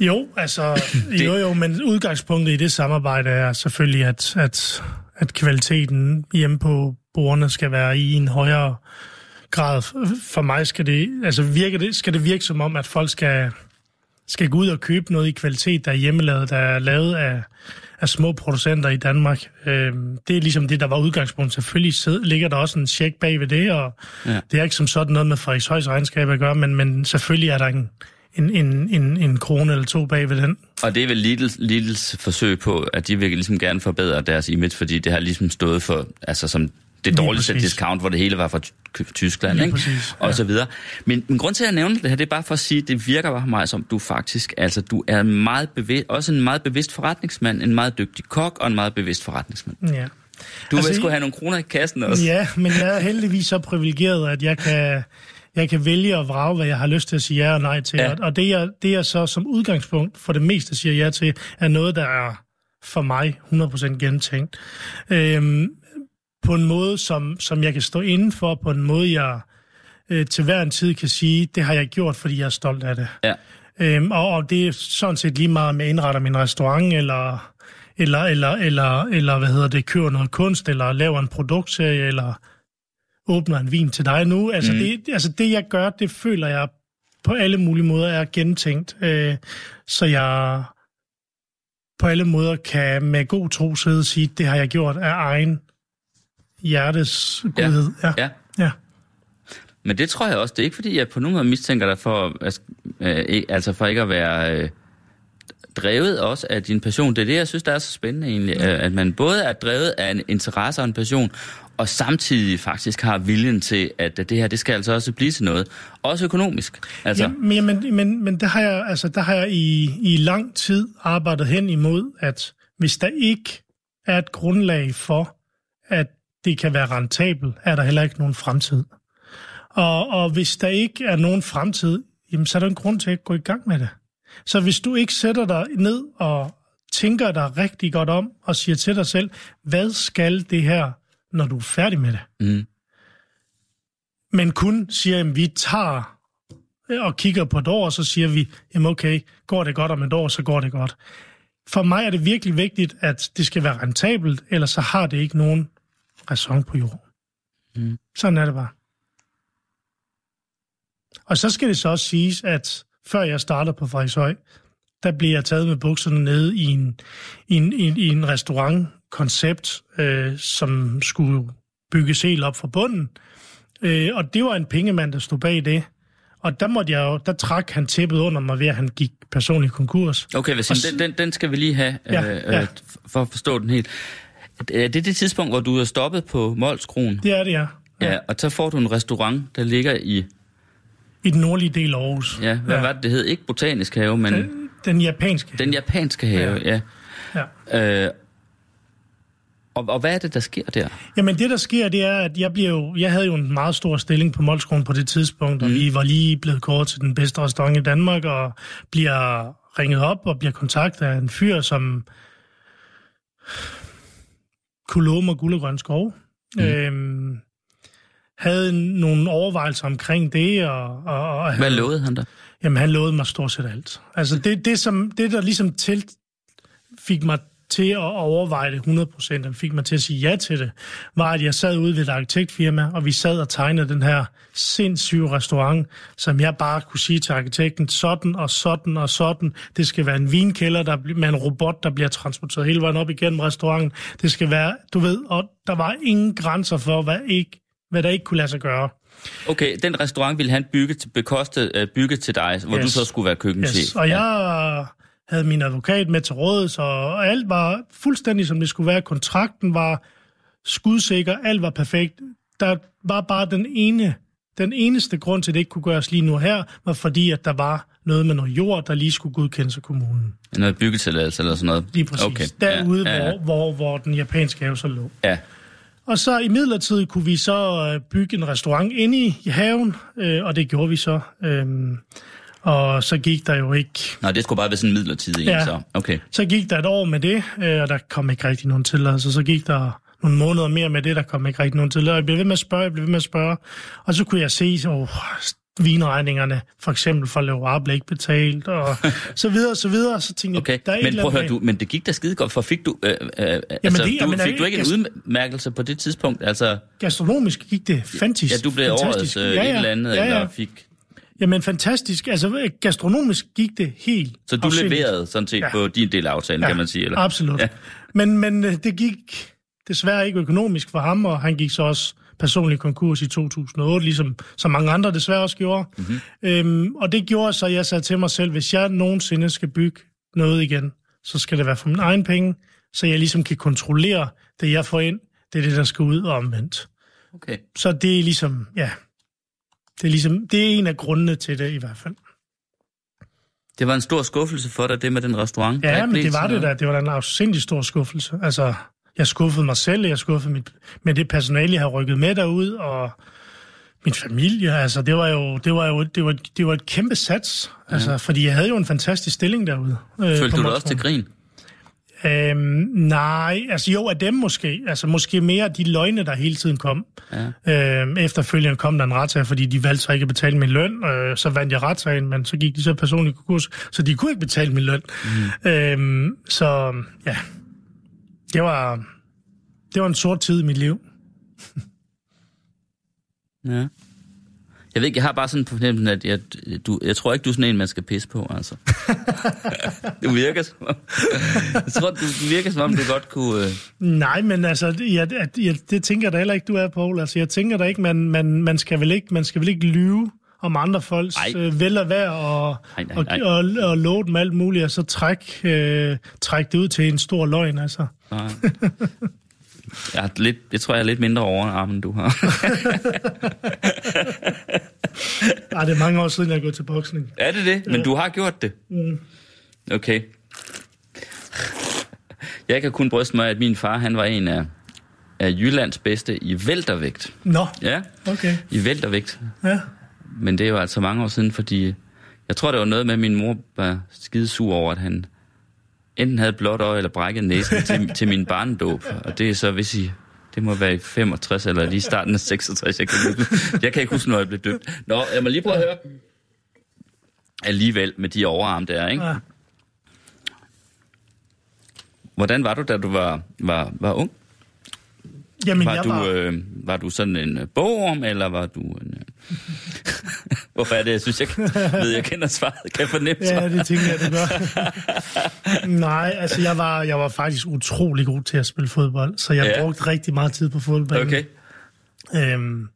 Jo, altså, <laughs> jo, jo, men udgangspunktet i det samarbejde er selvfølgelig, at, at, at kvaliteten hjemme på bordene skal være i en højere grad. For mig skal det, altså virker det, skal det virke som om, at folk skal, skal gå ud og købe noget i kvalitet, der er hjemmelavet, der er lavet af, af små producenter i Danmark. Øhm, det er ligesom det, der var udgangspunkt. Selvfølgelig sid- ligger der også en check bag ved det, og Ja. det er ikke som sådan noget med Frederikszhøjs regnskab at gøre, men, men selvfølgelig er der en, en, en, en, en krone eller to bag ved den. Og det er vel Lidls, Lidls forsøg på, at de vil ligesom gerne forbedre deres image, fordi det har ligesom stået for, altså som det dårligste discount, hvor det hele var fra Ty- Tyskland, Lige ikke? præcis, og ja. så videre. Men, men grund til, at jeg nævner det her, det er bare for at sige, at det virker bare mig som, du faktisk, altså du er meget bevidst, også en meget bevidst forretningsmand, en meget dygtig kok og en meget bevidst forretningsmand. Ja. Du altså, vil I- have nogle kroner i kassen også. Ja, men jeg er heldigvis så privilegeret, at jeg kan, jeg kan vælge og vrage, hvad jeg har lyst til at sige ja og nej til. Ja. Og det jeg, det jeg så som udgangspunkt for det meste siger ja til, er noget, der er for mig 100% gennemtænkt. Øhm, på en måde, som, som jeg kan stå inden for, på en måde, jeg øh, til hver en tid kan sige, det har jeg gjort, fordi jeg er stolt af det. Ja. Øhm, og, og det er sådan set lige meget, om jeg indretter min restaurant, eller, eller, eller, eller, eller hvad hedder det, køber noget kunst, eller laver en produktserie, eller åbner en vin til dig nu. Altså, Mm. mm. det, altså det, jeg gør, det føler jeg på alle mulige måder er gennemtænkt. Øh, så jeg på alle måder kan med god tro sidde og sige, det har jeg gjort af egen hjertes godhed. Ja. Ja. ja. Men det tror jeg også. Det er ikke, fordi jeg på nogen måde mistænker dig for, altså, øh, altså for ikke at være øh, drevet også af din passion. Det er det, jeg synes, der er så spændende egentlig. Øh, at man både er drevet af en interesse og en passion, og samtidig faktisk har viljen til, at det her, det skal altså også blive til noget. Også økonomisk. Altså, Ja, men, men, men, men der har jeg, altså, der har jeg i, i lang tid arbejdet hen imod, at hvis der ikke er et grundlag for, at det kan være rentabelt, er der heller ikke nogen fremtid. Og, og hvis der ikke er nogen fremtid, jamen, så er der en grund til at gå i gang med det. Så hvis du ikke sætter dig ned og tænker dig rigtig godt om og siger til dig selv, hvad skal det her, når du er færdig med det? mm, men kun siger, at vi tager og kigger på et år, og så siger vi, jamen okay, går det godt om et år, så går det godt. For mig er det virkelig vigtigt, at det skal være rentabelt, ellers så har det ikke nogen ræson på jorden. Mm. Sådan er det bare. Og så skal det så også siges, at før jeg startede på Frederikszhøj, der blev jeg taget med bukserne nede i en, i en, i en, i en restaurantkoncept, øh, som skulle bygges helt op fra bunden. Øh, og det var en pengemand, der stod bag det. Og der, måtte jeg jo, der trak han tæppet under mig ved, at han gik personligt konkurs. okay, hvis den, den, den skal vi lige have, Ja, øh, ja. øh, for at forstå den helt. Er det det tidspunkt, hvor du er stoppet på Molskroen? Det er det, ja. Ja, og så får du en restaurant, der ligger i, I den nordlige del af Aarhus. ja, hvad ja. var det, det hed? Ikke Botanisk Have, men den, Den, japanske. den japanske have, ja. Ja. Øh, og, og hvad er det, der sker der? Jamen det, der sker, det er, at jeg, bliver jo, jeg havde jo en meget stor stilling på Molskroen på det tidspunkt, og vi var lige blevet kåret til den bedste restaurant i Danmark, og bliver ringet op og bliver kontaktet af en fyr, som love mig guld og grøn skov. Mm. Øhm, havde nogle overvejelser omkring det, og, og, og Hvad lovede han der? Jamen, han lovede mig stort set alt. Altså, det, det, som, det der ligesom til, fik mig til at overveje det 100%, og fik mig til at sige ja til det, var, at jeg sad ude ved et arkitektfirma, og vi sad og tegnede den her sindssyge restaurant, som jeg bare kunne sige til arkitekten, sådan og sådan og sådan. Det skal være en vinkælder der, med en robot, der bliver transporteret hele vejen op igennem restauranten. Det skal være, du ved, og der var ingen grænser for, hvad, ikke, hvad der ikke kunne lade sig gøre. Okay, den restaurant ville han bygge til, bekoste, øh, bygge til dig, hvor Yes. du så skulle være køkkenchef. Yes. Og jeg havde min advokat med til råd, så alt var fuldstændig som det skulle være. Kontrakten var skudsikker, alt var perfekt. Der var bare den ene, den eneste grund til, at det ikke kunne gøres lige nu her, var fordi, at der var noget med noget jord, der lige skulle godkendes af kommunen. Noget byggetilladelse eller sådan noget. Lige præcis. Okay. Derude, ja, ja, ja. Hvor, hvor, hvor den japanske have så lå. Ja. Og så i midlertid kunne vi så øh, bygge en restaurant inde i, haven, øh, og det gjorde vi så. Øhm, og så gik der jo ikke... Nå, det skulle bare være sådan midlertidigt, Ja. ja. så. Okay. Så gik der et år med det, øh, og der kom ikke rigtig nogen tilladelse. Så gik der nogle måneder mere med det, der kom ikke rigtig nogen tilladelse. Jeg blev ved med at spørge, jeg blev ved med at spørge. Og så kunne jeg se, så vinregningerne, for eksempel for Leroy, blev ikke betalt, og <laughs> så videre, så videre. Så tænkte Okay, jeg, der er men prøv at høre, du, men det gik da skide godt, for fik du, øh, øh, altså, det- du, jamen, fik du ikke en jeg- udmærkelse på det tidspunkt? Altså, Gastronomisk gik det fantastisk. ja, du blev årets fantastisk. øh, et eller andet, ja, ja. eller fik... Jamen fantastisk. Altså gastronomisk gik det helt Så du afsindigt. leverede sådan set Ja. på din del af aftalen, ja. kan man sige? Eller? Absolut. Ja. Men, men øh, det gik desværre ikke økonomisk for ham, og han gik så også personlig konkurs i 2008, ligesom så mange andre desværre også gjorde. Mhm. Mm-hmm. Øhm, og det gjorde så, at jeg sagde til mig selv, hvis jeg nogensinde skal bygge noget igen, så skal det være for min egen penge, så jeg ligesom kan kontrollere det, jeg får ind, det er det, der skal ud og omvendt. Okay. Så det er ligesom, ja, det er ligesom, det er en af grundene til det i hvert fald. Det var en stor skuffelse for dig, det med den restaurant? Ja, men det var det da. Det var da en afsindig stor skuffelse. Altså, jeg skuffede mig selv, jeg skuffede mit, med det personale, jeg havde rykket med derud, og min familie. Altså, det var jo, det var jo det var, det var et kæmpe sats. Altså, fordi jeg havde jo en fantastisk stilling derude. Øh, Følte du dig også til grin? Øhm, nej, altså jo, af dem måske. Altså måske mere de løgne, der hele tiden kom. Ja. Øhm, efterfølgende kom der en retssag, fordi de valgte så ikke at betale min løn. Øh, så vandt jeg retssagen, men så gik de så personligt konkurs, så de kunne ikke betale min løn. Mm. Øhm, så ja, det var, det var en sort tid i mit liv. Ja. Jeg ved ikke, jeg har bare sådan en fornemmelse, at jeg, du, jeg tror ikke, du er sådan en, man skal pisse på, altså. <laughs> du virker som om, jeg tror, du, du virker som om, du godt kunne... Øh, Nej, men altså, ja, det, ja, det tænker jeg da heller ikke, du er, Paul. Altså, jeg tænker da ikke, man, man, man, skal, vel ikke, man skal vel ikke lyve om andre folks Ej. øh, vel og vær og, Nej, nej, og, og, og love dem alt muligt, og så træk, øh, træk det ud til en stor løgn, altså. nej. <laughs> Jeg, er lidt, jeg tror, jeg er lidt mindre overarm, end du har. <laughs> Ej, det er mange år siden, jeg er gået til boksning. er det det? Men du har gjort det? Mm. Okay. Jeg kan kun bryste mig, at min far, han var en af, af Jyllands bedste i væltervægt. Nå, Ja, okay. i væltervægt. Ja. Men det er jo altså mange år siden, fordi jeg tror, det var noget med, at min mor var skidesur over, at han enten havde blåt øje eller brækket næsen til, <laughs> til min barndåb. Og det er så, hvis I... Det må være i 65 eller lige starten af 66. Jeg kan, ikke huske- jeg kan ikke huske, når jeg blev døbt. Nå, jeg må lige prøve at høre. Alligevel med de overarm der, ikke? ja. Hvordan var du, da du var, var, var ung? Jamen, Var jeg du, var... øh, var du sådan en øh, bogorm, eller var du en... Øh... <laughs> Hvorfor er det, jeg synes, jeg ved, jeg kender svaret, kan jeg fornemme Ja, det tænker jeg, det gør. <laughs> Nej, altså jeg var, jeg var faktisk utrolig god til at spille fodbold, så jeg Ja. brugte rigtig meget tid på fodbold. Okay. Øhm,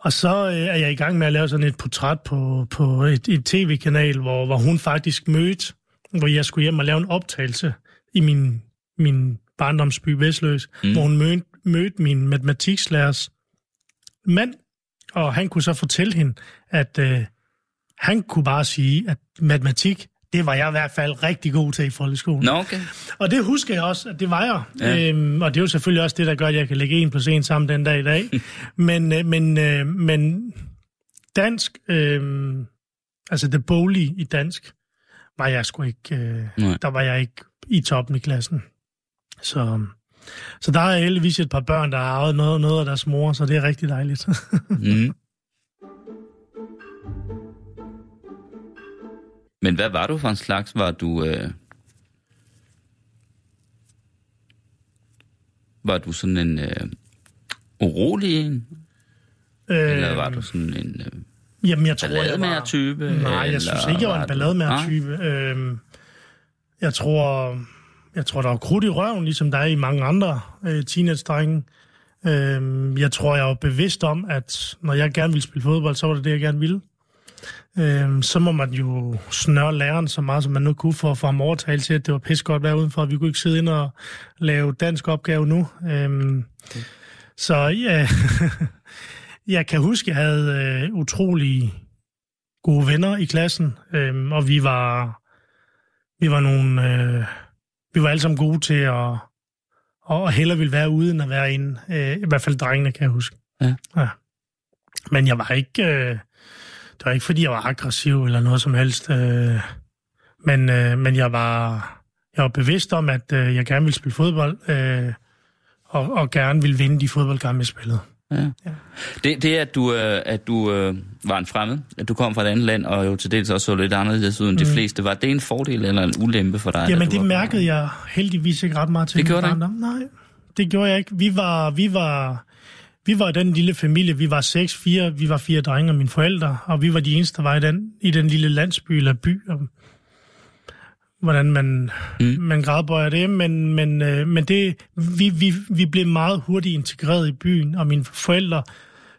og så øh, er jeg i gang med at lave sådan et portræt på, på et, et tv-kanal, hvor, hvor hun faktisk mødte, hvor jeg skulle hjem og lave en optagelse i min, min barndomsby Vestløs, mm. hvor hun mødte, mødte min matematiklærers mand, og han kunne så fortælle hende, at øh, han kunne bare sige, at matematik, det var jeg i hvert fald rigtig god til i folkeskolen. Nå, okay. Og det husker jeg også, at det var jeg. Ja. Øhm, og det er jo selvfølgelig også det, der gør, at jeg kan lægge en plus en sammen den dag i dag. <laughs> men, øh, men, øh, men dansk, øh, altså det boglige i dansk, var jeg sgu ikke, øh, Nej. der var jeg ikke i toppen i klassen. Så, så der er heldigvis et par børn, der har arvet noget, noget af deres mor, så det er rigtig dejligt. <laughs> Mm. Men hvad var du for en slags? Var du... Øh... Var du sådan en øh... urolig en? Eller var du sådan en øh... Jamen, jeg tror, jeg var... ballademager-type? Nej, jeg eller synes ikke, jeg var en du- ballademager-type. Øhm, jeg tror, jeg tror, der var krudt i røven, ligesom der er i mange andre øh, teenage-drenge. Øh, jeg tror, jeg var bevidst om, at når jeg gerne ville spille fodbold, så var det det, jeg gerne ville. Øh, så må man jo snøre læreren så meget, som man nu kunne for at få ham overtalt til, at det var pis godt være udenfor, vi kunne ikke sidde ind og lave dansk opgave nu. Øh, så ja, <laughs> jeg kan huske, jeg havde øh, utrolig gode venner i klassen, øh, og vi var, vi var nogle, øh, vi var alle sammen gode til at, og hellere ville være ude, end at være inde. Øh, I hvert fald drengene, kan jeg huske. Ja. ja. Men jeg var ikke... Øh, det var ikke, fordi jeg var aggressiv eller noget som helst. Øh, men, øh, men jeg var, jeg var bevidst om, at øh, jeg gerne ville spille fodbold, øh, og, og gerne ville vinde de fodboldkampe, jeg spillede. Ja. ja. Det, det at du, øh, at du øh, var en fremmed, at du kom fra et andet land, og jo til dels også så lidt anderledes ud end mm. de fleste, var det en fordel eller en ulempe for dig? Jamen det mærkede jeg heldigvis ikke ret meget til. Det gjorde det ikke? Nej, det gjorde jeg ikke. Vi var, vi var, vi var den lille familie, vi var seks, fire, vi var fire drenge og mine forældre, og vi var de eneste, der var i den, i den lille landsby eller by. Og, hvordan man, mm. man gradbøjer det, men, men, øh, men det, vi, vi, vi blev meget hurtigt integreret i byen, og mine forældre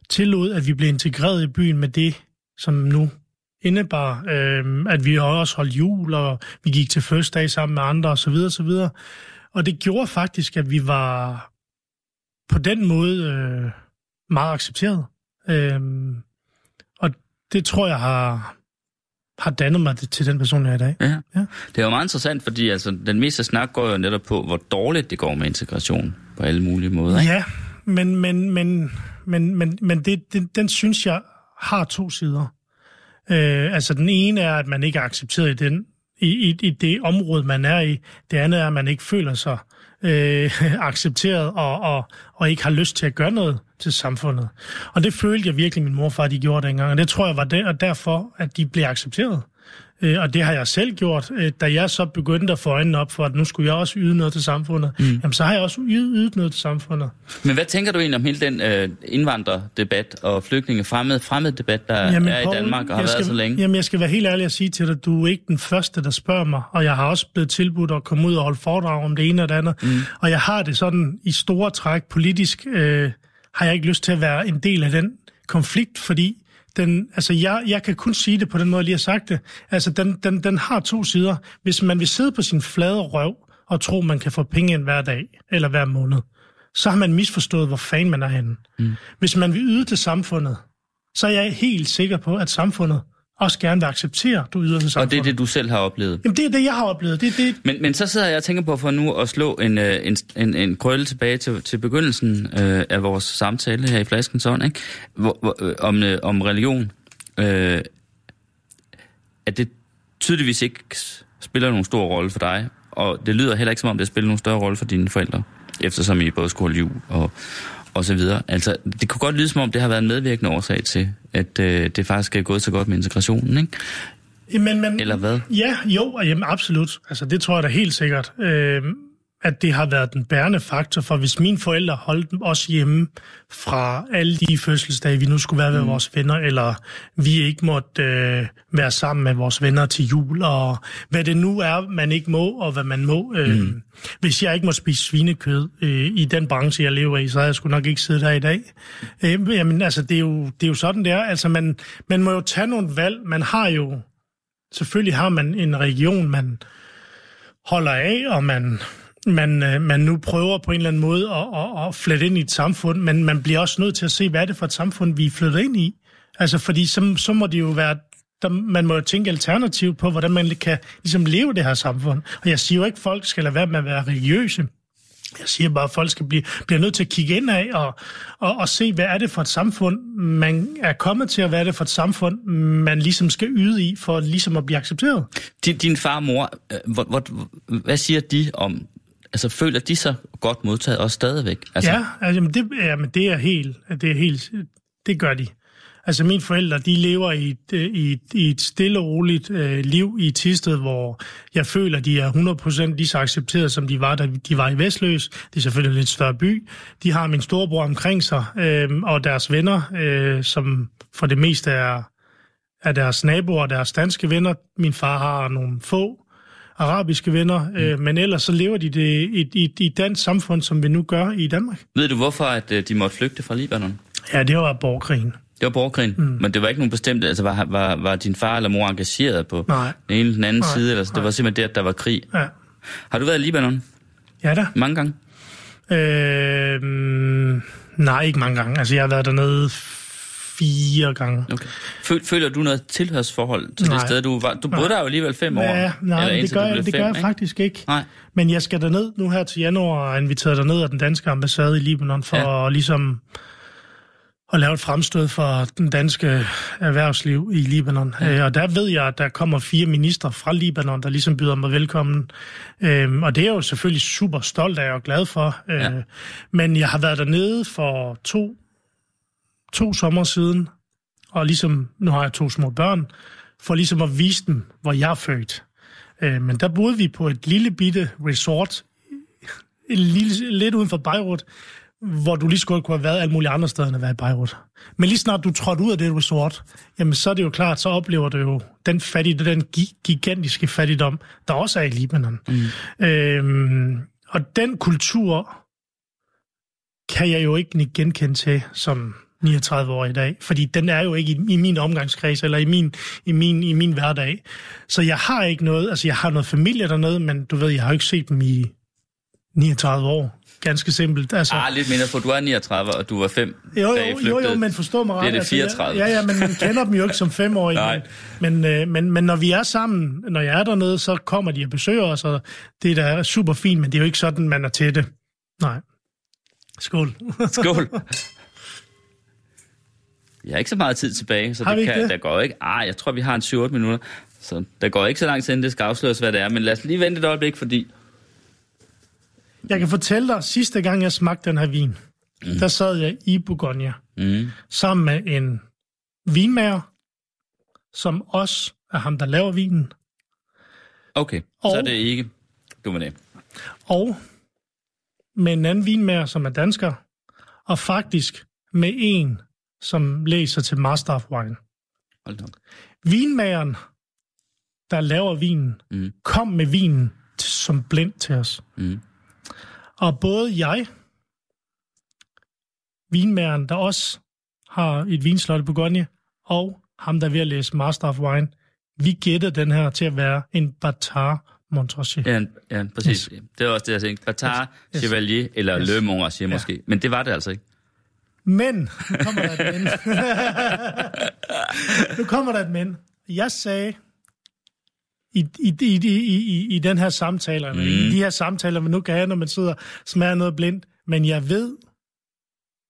tillod, at vi blev integreret i byen med det, som nu indebar, øh, at vi også holdt jul, og vi gik til fødselsdag sammen med andre osv. osv. Og det gjorde faktisk, at vi var på den måde øh, meget accepteret. Øh, og det tror jeg har, har dannet mig til den person, jeg er i dag. Ja. ja. Det er jo meget interessant, fordi altså, den meste snak går jo netop på, hvor dårligt det går med integration på alle mulige måder. Ikke? Ja, men, men, men, men, men, men det, det, den synes jeg har to sider. Øh, altså den ene er, at man ikke er accepteret i, den, i, i, i det område, man er i. Det andet er, at man ikke føler sig øh, <laughs> accepteret og, og, og ikke har lyst til at gøre noget til samfundet. Og det følte jeg virkelig, min morfar de gjorde dengang, og det tror jeg var der, og derfor, at de blev accepteret. Øh, og det har jeg selv gjort. Øh, da jeg så begyndte at få øjnene op for, at nu skulle jeg også yde noget til samfundet, mm. jamen så har jeg også ydet, ydet noget til samfundet. Men hvad tænker du egentlig om hele den øh, indvandrerdebat og flygtninge fremmede, fremmede debat, der jamen, er Paul, i Danmark og har været skal, så længe? Jamen jeg skal være helt ærlig at sige til dig, du er ikke den første, der spørger mig, og jeg har også blevet tilbudt at komme ud og holde foredrag om det ene og det andet. Mm. Og jeg har det sådan i store træk politisk, øh, har jeg ikke lyst til at være en del af den konflikt, fordi den, altså jeg, jeg kan kun sige det på den måde, jeg lige har sagt det. Altså, den, den, den har to sider. Hvis man vil sidde på sin flade røv og tro, man kan få penge ind hver dag eller hver måned, så har man misforstået, hvor fan man er henne. Mm. Hvis man vil yde til samfundet, så er jeg helt sikker på, at samfundet også gerne vil acceptere, du yder til samfundet. Og det er det, du selv har oplevet? Jamen, det er det, jeg har oplevet. Det, det... Men, men så sidder jeg og tænker på for nu at slå en, øh, en, en, en krølle tilbage til, til begyndelsen øh, af vores samtale her i Flaskens Ånd, ikke? Hvor, hvor, øh, om, øh, om religion. Øh, at det tydeligvis ikke spiller nogen stor rolle for dig, og det lyder heller ikke som om, det spiller nogen større rolle for dine forældre, eftersom I både skulle holde jul og, og så videre. Altså, det kunne godt lyde som om, det har været en medvirkende årsag til, at øh, det faktisk er gået så godt med integrationen, ikke? Men, men, Eller hvad? Ja, jo, jamen, absolut. Altså, det tror jeg da helt sikkert. Øh, at det har været den bærende faktor, for hvis mine forældre holdt os hjemme fra alle de fødselsdage, vi nu skulle være med mm. vores venner, eller vi ikke måtte øh, være sammen med vores venner til jul, og hvad det nu er, man ikke må, og hvad man må. Øh, mm. Hvis jeg ikke må spise svinekød øh, i den branche, jeg lever i, så havde jeg sgu nok ikke siddet her i dag. Øh, jamen, altså, det er, jo, det er jo sådan, det er. Altså, man, man må jo tage nogle valg. Man har jo... Selvfølgelig har man en region, man holder af, og man man, øh, man nu prøver på en eller anden måde at, at, at flette ind i et samfund, men man bliver også nødt til at se, hvad er det for et samfund, vi er flyttet ind i. Altså, fordi så, så må det jo være der, man må jo tænke alternativt på, hvordan man kan ligesom leve det her samfund. Og jeg siger jo ikke, at folk skal lade være med at være religiøse. Jeg siger bare, at folk skal blive, bliver nødt til at kigge ind af og, og, og se, hvad er det for et samfund, man er kommet til, og hvad er det for et samfund, man ligesom skal yde i, for ligesom at blive accepteret. Din, din far og mor, øh, hvor, hvor, hvad siger de om altså føler de sig godt modtaget også stadigvæk? Altså... Ja, altså, men det, jamen, det er helt, det er helt, det gør de. Altså mine forældre, de lever i et, øh, i et, i et stille og roligt øh, liv i Tisted, hvor jeg føler, de er 100% lige så accepteret, som de var, da de var i Vestløs. Det er selvfølgelig en lidt større by. De har min storebror omkring sig, øh, og deres venner, øh, som for det meste er, er deres naboer og deres danske venner. Min far har nogle få, arabiske venner, øh, men ellers så lever de det i, i, i dansk samfund, som vi nu gør i Danmark. Ved du, hvorfor at, øh, de måtte flygte fra Libanon? Ja, det var borgerkrigen. Det var borgerkrigen, mm. men det var ikke nogen bestemt, altså var, var, var din far eller mor engageret på Nej. den ene eller den anden Nej, side, eller så det var simpelthen det, at der var krig. Ja, Har du været i Libanon ja da. mange gange? Øh, nej, ikke mange gange. Altså, jeg har været dernede fire gange. Okay. Føl, føler du noget tilhørsforhold til Nej. det sted, du var? Du boede Nej. der jo alligevel fem år. Ja, nej, eller det gør, jeg, det fem, gør jeg ikke? faktisk ikke. Nej. Men jeg skal derned nu her til januar, og er inviteret derned af den danske ambassade i Libanon for Ja. ja. ligesom at lave et fremstød for den danske erhvervsliv i Libanon. Ja. Og der ved jeg, at der kommer fire minister fra Libanon, der ligesom byder mig velkommen. Øhm, og det er jeg jo selvfølgelig super stolt af og glad for. Ja. Øh, men jeg har været dernede for to, to sommer siden, og ligesom, nu har jeg to små børn, for ligesom at vise dem, hvor jeg er født. Øh, men der boede vi på et lille bitte resort, en lille, lidt uden for Beirut, hvor du lige skulle kunne have været alle mulige andre steder, end at være i Beirut. Men lige snart du trådte ud af det resort, jamen så er det jo klart, så oplever du jo den, fattig, den gi- gigantiske fattigdom, der også er i Libanon. Mm. Øhm, og den kultur kan jeg jo ikke genkende til som 39 år i dag, fordi den er jo ikke i, i min omgangskreds eller i min, i, min, i min hverdag. Så jeg har ikke noget, altså jeg har noget familie dernede, men du ved, jeg har jo ikke set dem i 39 år. Ganske simpelt. Altså, Ah, lidt mindre, for du er 39, og du var fem, jo, da I jo, jo, jo, men forstå mig ret. Det er det 34. Altså, ja, ja, men man kender dem jo ikke som femårige. Nej. Men, men, øh, men, men når vi er sammen, når jeg er dernede, så kommer de og besøger os, og det er da super fint, men det er jo ikke sådan, man er til det. Nej. Skål. Skål. <laughs> Jeg har ikke så meget tid tilbage, så Har det kan, det? der går ikke... Ah, jeg tror, vi har en 7-8 minutter. Så der går ikke så lang tid, inden det skal afsløres, hvad det er. Men lad os lige vente et øjeblik, fordi... Jeg kan fortælle dig, sidste gang jeg smagte den her vin, mm. der sad jeg i Bourgogne, Mm, sammen med en vinmager, som også er ham, der laver vinen, okay, så Og- er det ikke... Det. og med en anden vinmager, som er dansker, og faktisk med en, som læser til Master of Wine. Hold da. Vinmageren, der laver vinen, Mm. kom med vinen som blind til os. Mm. Og både jeg, vinmageren, der også har et vinslot i Bourgogne, og ham, der er ved at læse Master of Wine, vi gætter den her til at være en Batar Montrachet. Ja, ja, præcis. Yes. Det er også det, jeg tænkte. Batar, Yes. Chevalier eller Yes. Le Montrachet Ja. måske. Men det var det altså ikke. Men, nu kommer der et men. <laughs> nu kommer der et men. Jeg sagde, i, i, i, i, i, i den her samtale, mm. i de her samtaler, man nu kan have, når man sidder smager noget blindt, men jeg ved,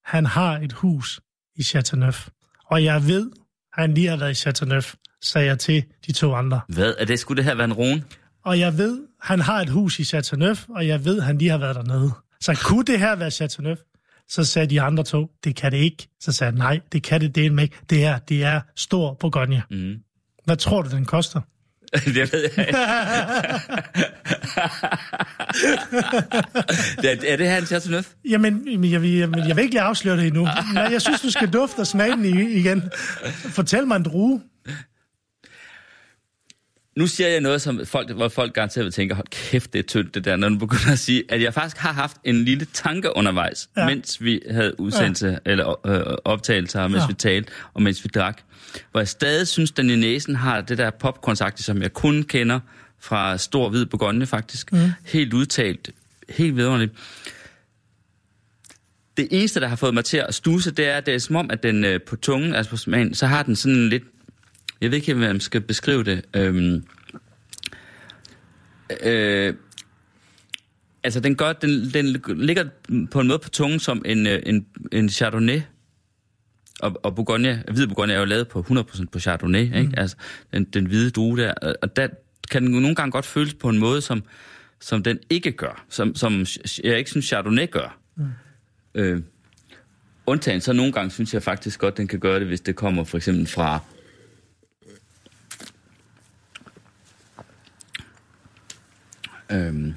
han har et hus i Chateauneuf. Og jeg ved, han lige har været i Chateauneuf, sagde jeg til de to andre. Hvad? Er det, skulle det her være en rone? Og jeg ved, han har et hus i Chateauneuf, og jeg ved, han lige har været dernede. Så kunne det her være Chateauneuf? Så sagde de andre to, det kan det ikke. Så sagde jeg, nej, det kan det dele ikke. Det er, det er stor Bourgogne. Mm. Hvad tror du, den koster? <laughs> det ved jeg ikke. <laughs> er, er det her en Chateauneuf? Jamen, jeg, vil- jamen, jeg vil ikke lige afsløre det endnu. Nej, jeg synes, du skal dufte og smage den igen. Fortæl mig en drue. Nu siger jeg noget, som folk, hvor folk garanteret vil tænke, hold kæft, det er tyndt det der, når du begynder at sige, at jeg faktisk har haft en lille tanke undervejs, ja. Mens vi havde udsendelse, ja. eller øh, optagelser, mens ja. Vi talte, og mens vi drak. Hvor jeg stadig synes, den i næsen har det der popcornsagtige, som jeg kun kender fra Stor Hvid Bourgogne faktisk. Mm. Helt udtalt, helt vidunderligt. Det eneste, der har fået mig til at stuse, det er, at det er som om, at den øh, på tungen, altså på smagen, så har den sådan lidt jeg ved ikke, hvordan man skal beskrive det. Øhm, øh, altså, den, gør, den, den ligger på en måde på tungen som en, øh, en, en Chardonnay. Og, og Bourgogne, hvid Bourgogne er jo lavet på 100% på Chardonnay, mm. ikke? Altså, den, den hvide drue der. Og- der kan den nogle gange godt føles på en måde, som, som den ikke gør. Som, som jeg ikke synes, Chardonnay gør. Mm. Øh, undtagen, så nogle gange synes jeg faktisk godt, den kan gøre det, hvis det kommer for eksempel fra Øhm,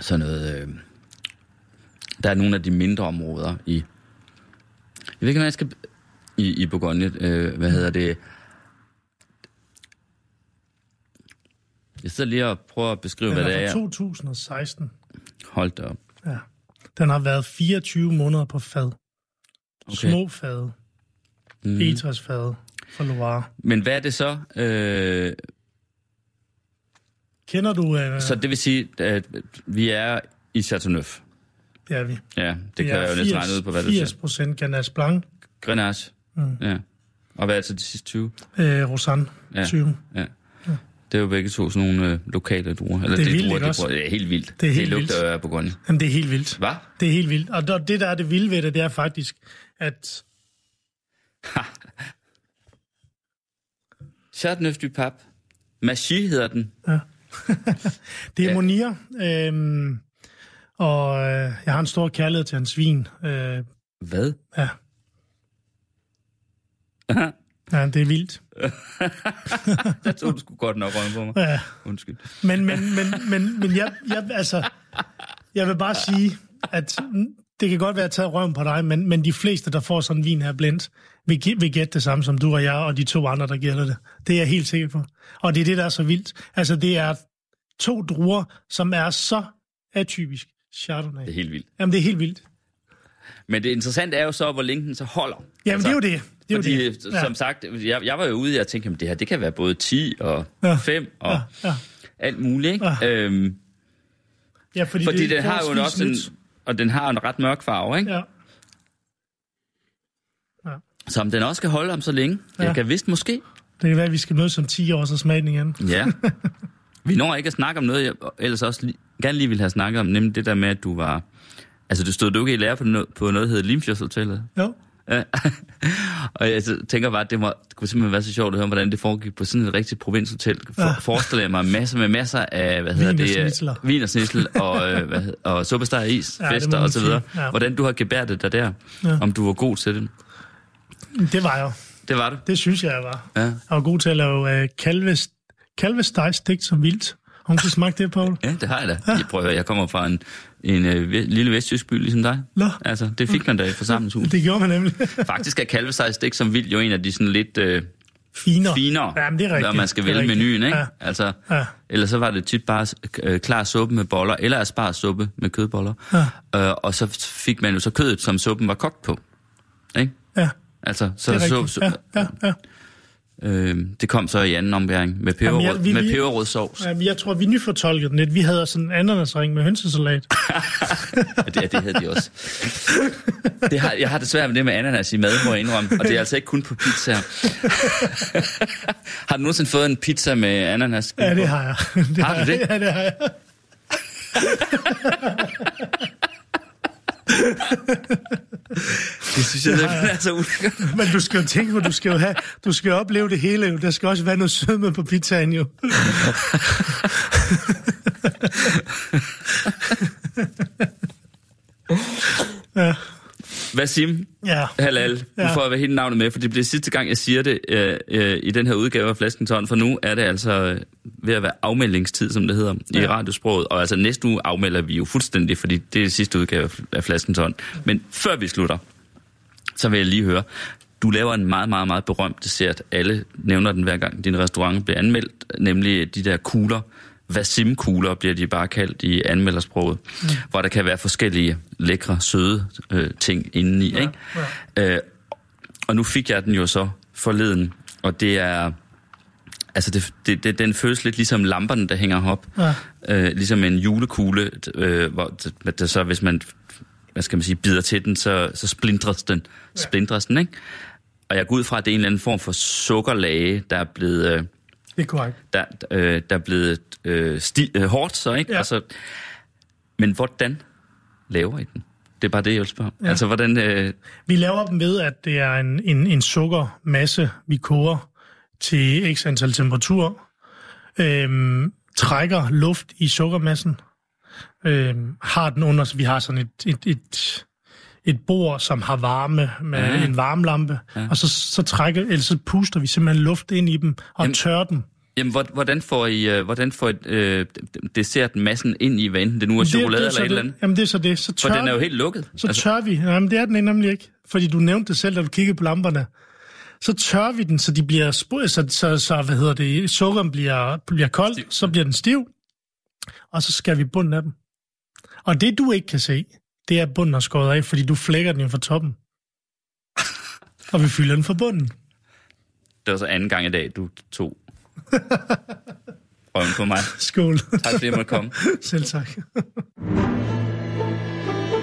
sådan noget... Øh, der er nogle af de mindre områder i... Jeg ved ikke, hvad jeg skal... I, i Bourgogne, øh, hvad hedder det? Jeg sidder lige og prøver at beskrive, Den hvad det er er. fra 2016. Hold da op. Ja. Den har været 24 måneder på fad. Okay. Små fad. Mm. Mm. Etræsfad fra Loire. Men hvad er det så? Øh, Kender du... Øh, så det vil sige, at vi er i Chateauneuf. det er vi. Ja, det kan jeg jo næsten regne ud på, hvad du 80 siger. procent Ganache Blanc. Grenache. Mm. Ja. Og hvad er det så de sidste 20? Øh, Rosanne. Ja. Ja. 20. Ja. Det er jo begge to sådan nogle øh, lokale druer. Eller Det er vildt, druer, ikke de også? bruger. Det er helt vildt. Det er helt det lugter vildt. af Bourgogne. Jamen, det er helt vildt. Hvad? Det er helt vildt. Og det, der er det vilde ved det, det er faktisk, at <laughs> Chateauneuf du Pape. Machy hedder den. Det er. Monir. Øhm, og øh, jeg har en stor kærlighed til hans vin. Øh, Hvad? ja. ja, det er vildt. <laughs> Jeg tog du skulle godt nok rømme på mig. Ja. Undskyld. Men, men, men, men, men jeg, jeg, altså, jeg vil bare sige, at det kan godt være at tage røven på dig, men, men de fleste, der får sådan en vin her blindt, vil, vil gætte det samme som du og jeg, og de to andre, der gælder det. Det er jeg helt sikker på. Og det er det, der er så vildt. Altså, det er to druer, som er så atypisk Chardonnay. Det er helt vildt. Jamen, det er helt vildt. Men det interessante er jo så, hvor længe den så holder. Jamen, altså, det er jo det. Det er fordi, jo det. ja. som sagt, jeg, jeg var jo ude, og jeg tænkte, at det her, det kan være både 10 og Ja. 5 og Ja, ja. alt muligt, ikke? Ja. Øhm, Ja, fordi, fordi det den har jo også en, og den har en ret mørk farve, ikke? Ja. Så om den også skal holde om så længe, ja. Jeg kan vist måske. Det kan være, at vi skal mødes om 10 år, så smage den igen. Ja. <laughs> Vi når ikke at snakke om noget, jeg ellers også li- gerne lige ville have snakket om, nemlig det der med, at du var... Altså, du stod du ikke i lære på noget, på noget der hedder Limfjordshotellet. Jo. Ja. <laughs> og jeg tænker bare, at det, må, det kunne simpelthen være så sjovt at høre, hvordan det foregik på sådan et rigtigt provinshotel. For, Ja. Forestiller jeg mig masser med masser af, hvad hedder det? Vin og snitsel, og, øh, hvad, og suppesteg og is, <laughs> Ja, det fester og så videre. Ja. Hvordan du har gebærdet dig der. Ja. Om du var god til det. Det var jeg. Det var du. Det synes jeg, jeg var. Ja. Jeg var god til at lave øh, kalves, kalvesteg stigt som vildt. Har du smagt det, Paul? Ja, det har jeg da. Jeg, prøver, jeg kommer fra en, en øh, lille vestjysk by, ligesom dig. Nå. Altså, det fik man da i forsamlingshus. Det gjorde man nemlig. <laughs> Faktisk er kalvesejstik som vildt jo en af de sådan lidt øh, Finere. finere, Jamen, det er rigtigt. når man skal Det vælge rigtigt. menuen, ikke? Ja. Altså, Ja. Ellers så var det tit bare øh, klar suppe med boller, eller asparsuppe med kødboller. Ja. Øh, og så fik man jo så kødet, som suppen var kogt på. Ikke? Ja, Altså, så, det er så, så Ja, ja, ja. øh, det kom så i anden ombæring med Jamen, peberrød, jeg- vi- med vi- peberrødsovs. Jamen, jeg tror, vi nyfortolkede den lidt. Vi havde sådan en ananasring med hønsesalat. <laughs> Ja, det, det havde de også. Det har, jeg har det svært med det med ananas i mad, må jeg indrømme. Og det er altså ikke kun på pizza. <laughs> har du nogensinde fået en pizza med ananas? Ja, det har jeg. Det Har du jeg. det? Ja, det har jeg. <laughs> Det synes jeg, det er så ulækkert. Men du skal jo tænke på, du skal jo have, du skal jo opleve det hele. Jo. Der skal også være noget sødme på pizzaen jo. <laughs> ja, Hvad Sim? ja. Halal. Ja. får hele navnet med, for det bliver sidste gang, jeg siger det øh, øh, i den her udgave af Flaskenton, for nu er det altså øh, ved at være afmeldingstid, som det hedder ja. i radiosproget. Og altså næste uge afmelder vi jo fuldstændig, fordi det er det sidste udgave af Flaskenton. Men før vi slutter, så vil jeg lige høre, du laver en meget, meget, meget berømt dessert. Alle nævner den hver gang din restaurant bliver anmeldt, nemlig de der kugler. Vasim-kugler bliver de bare kaldt i anmeldersproget, mm. hvor der kan være forskellige lækre, søde øh, ting indeni. Ja, ikke? Ja. Øh, og nu fik jeg den jo så forleden, og det er... Altså, det, det, det, den føles lidt ligesom lamperne, der hænger op. Ja. Øh, ligesom en julekugle, øh, hvor det, det så, hvis man hvad skal man sige, bider til den, så, så splindres den, ja. splindres den, ikke? Og jeg går ud fra, at det er en eller anden form for sukkerlage, der er blevet, øh, Det er korrekt. der, øh, der er blevet øh, sti, øh, hårdt, så, ikke? Ja. Altså, men hvordan laver I den? Det er bare det, jeg vil spørge. Ja. Altså, hvordan... Øh, Vi laver dem ved, at det er en, en, en sukkermasse, vi koger til x antal temperatur, øhm, trækker luft i sukkermassen, øhm, har den under, så vi har sådan et, et, et, et bord, som har varme med Ja. en varmlampe, ja. og så, så trækker, eller så puster vi simpelthen luft ind i dem og Jamen- tørrer dem. jamen, hvor- hvordan får I, øh, hvordan får I øh, desserten massen ind i, hvad enten det nu er chokolade det, eller er så et eller det. andet? Jamen det er så det. Så For tør, den er jo helt lukket. så tør vi. Jamen det er den nemlig ikke, fordi du nævnte det selv, da du kiggede på lamperne. Så tør vi den, så de bliver sp- så, så, så, hvad hedder det, sukkeren bliver, bliver kold, Stiv. så bliver den stiv, og så skal vi bunden af dem. Og det du ikke kan se, det er bunden er skåret af, fordi du flækker den jo fra toppen. og vi fylder den fra bunden. Det var så anden gang i dag, du tog røven på mig. Skål. Tak fordi jeg måtte komme. Selv tak.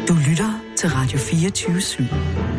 Du lytter til Radio 24 /7.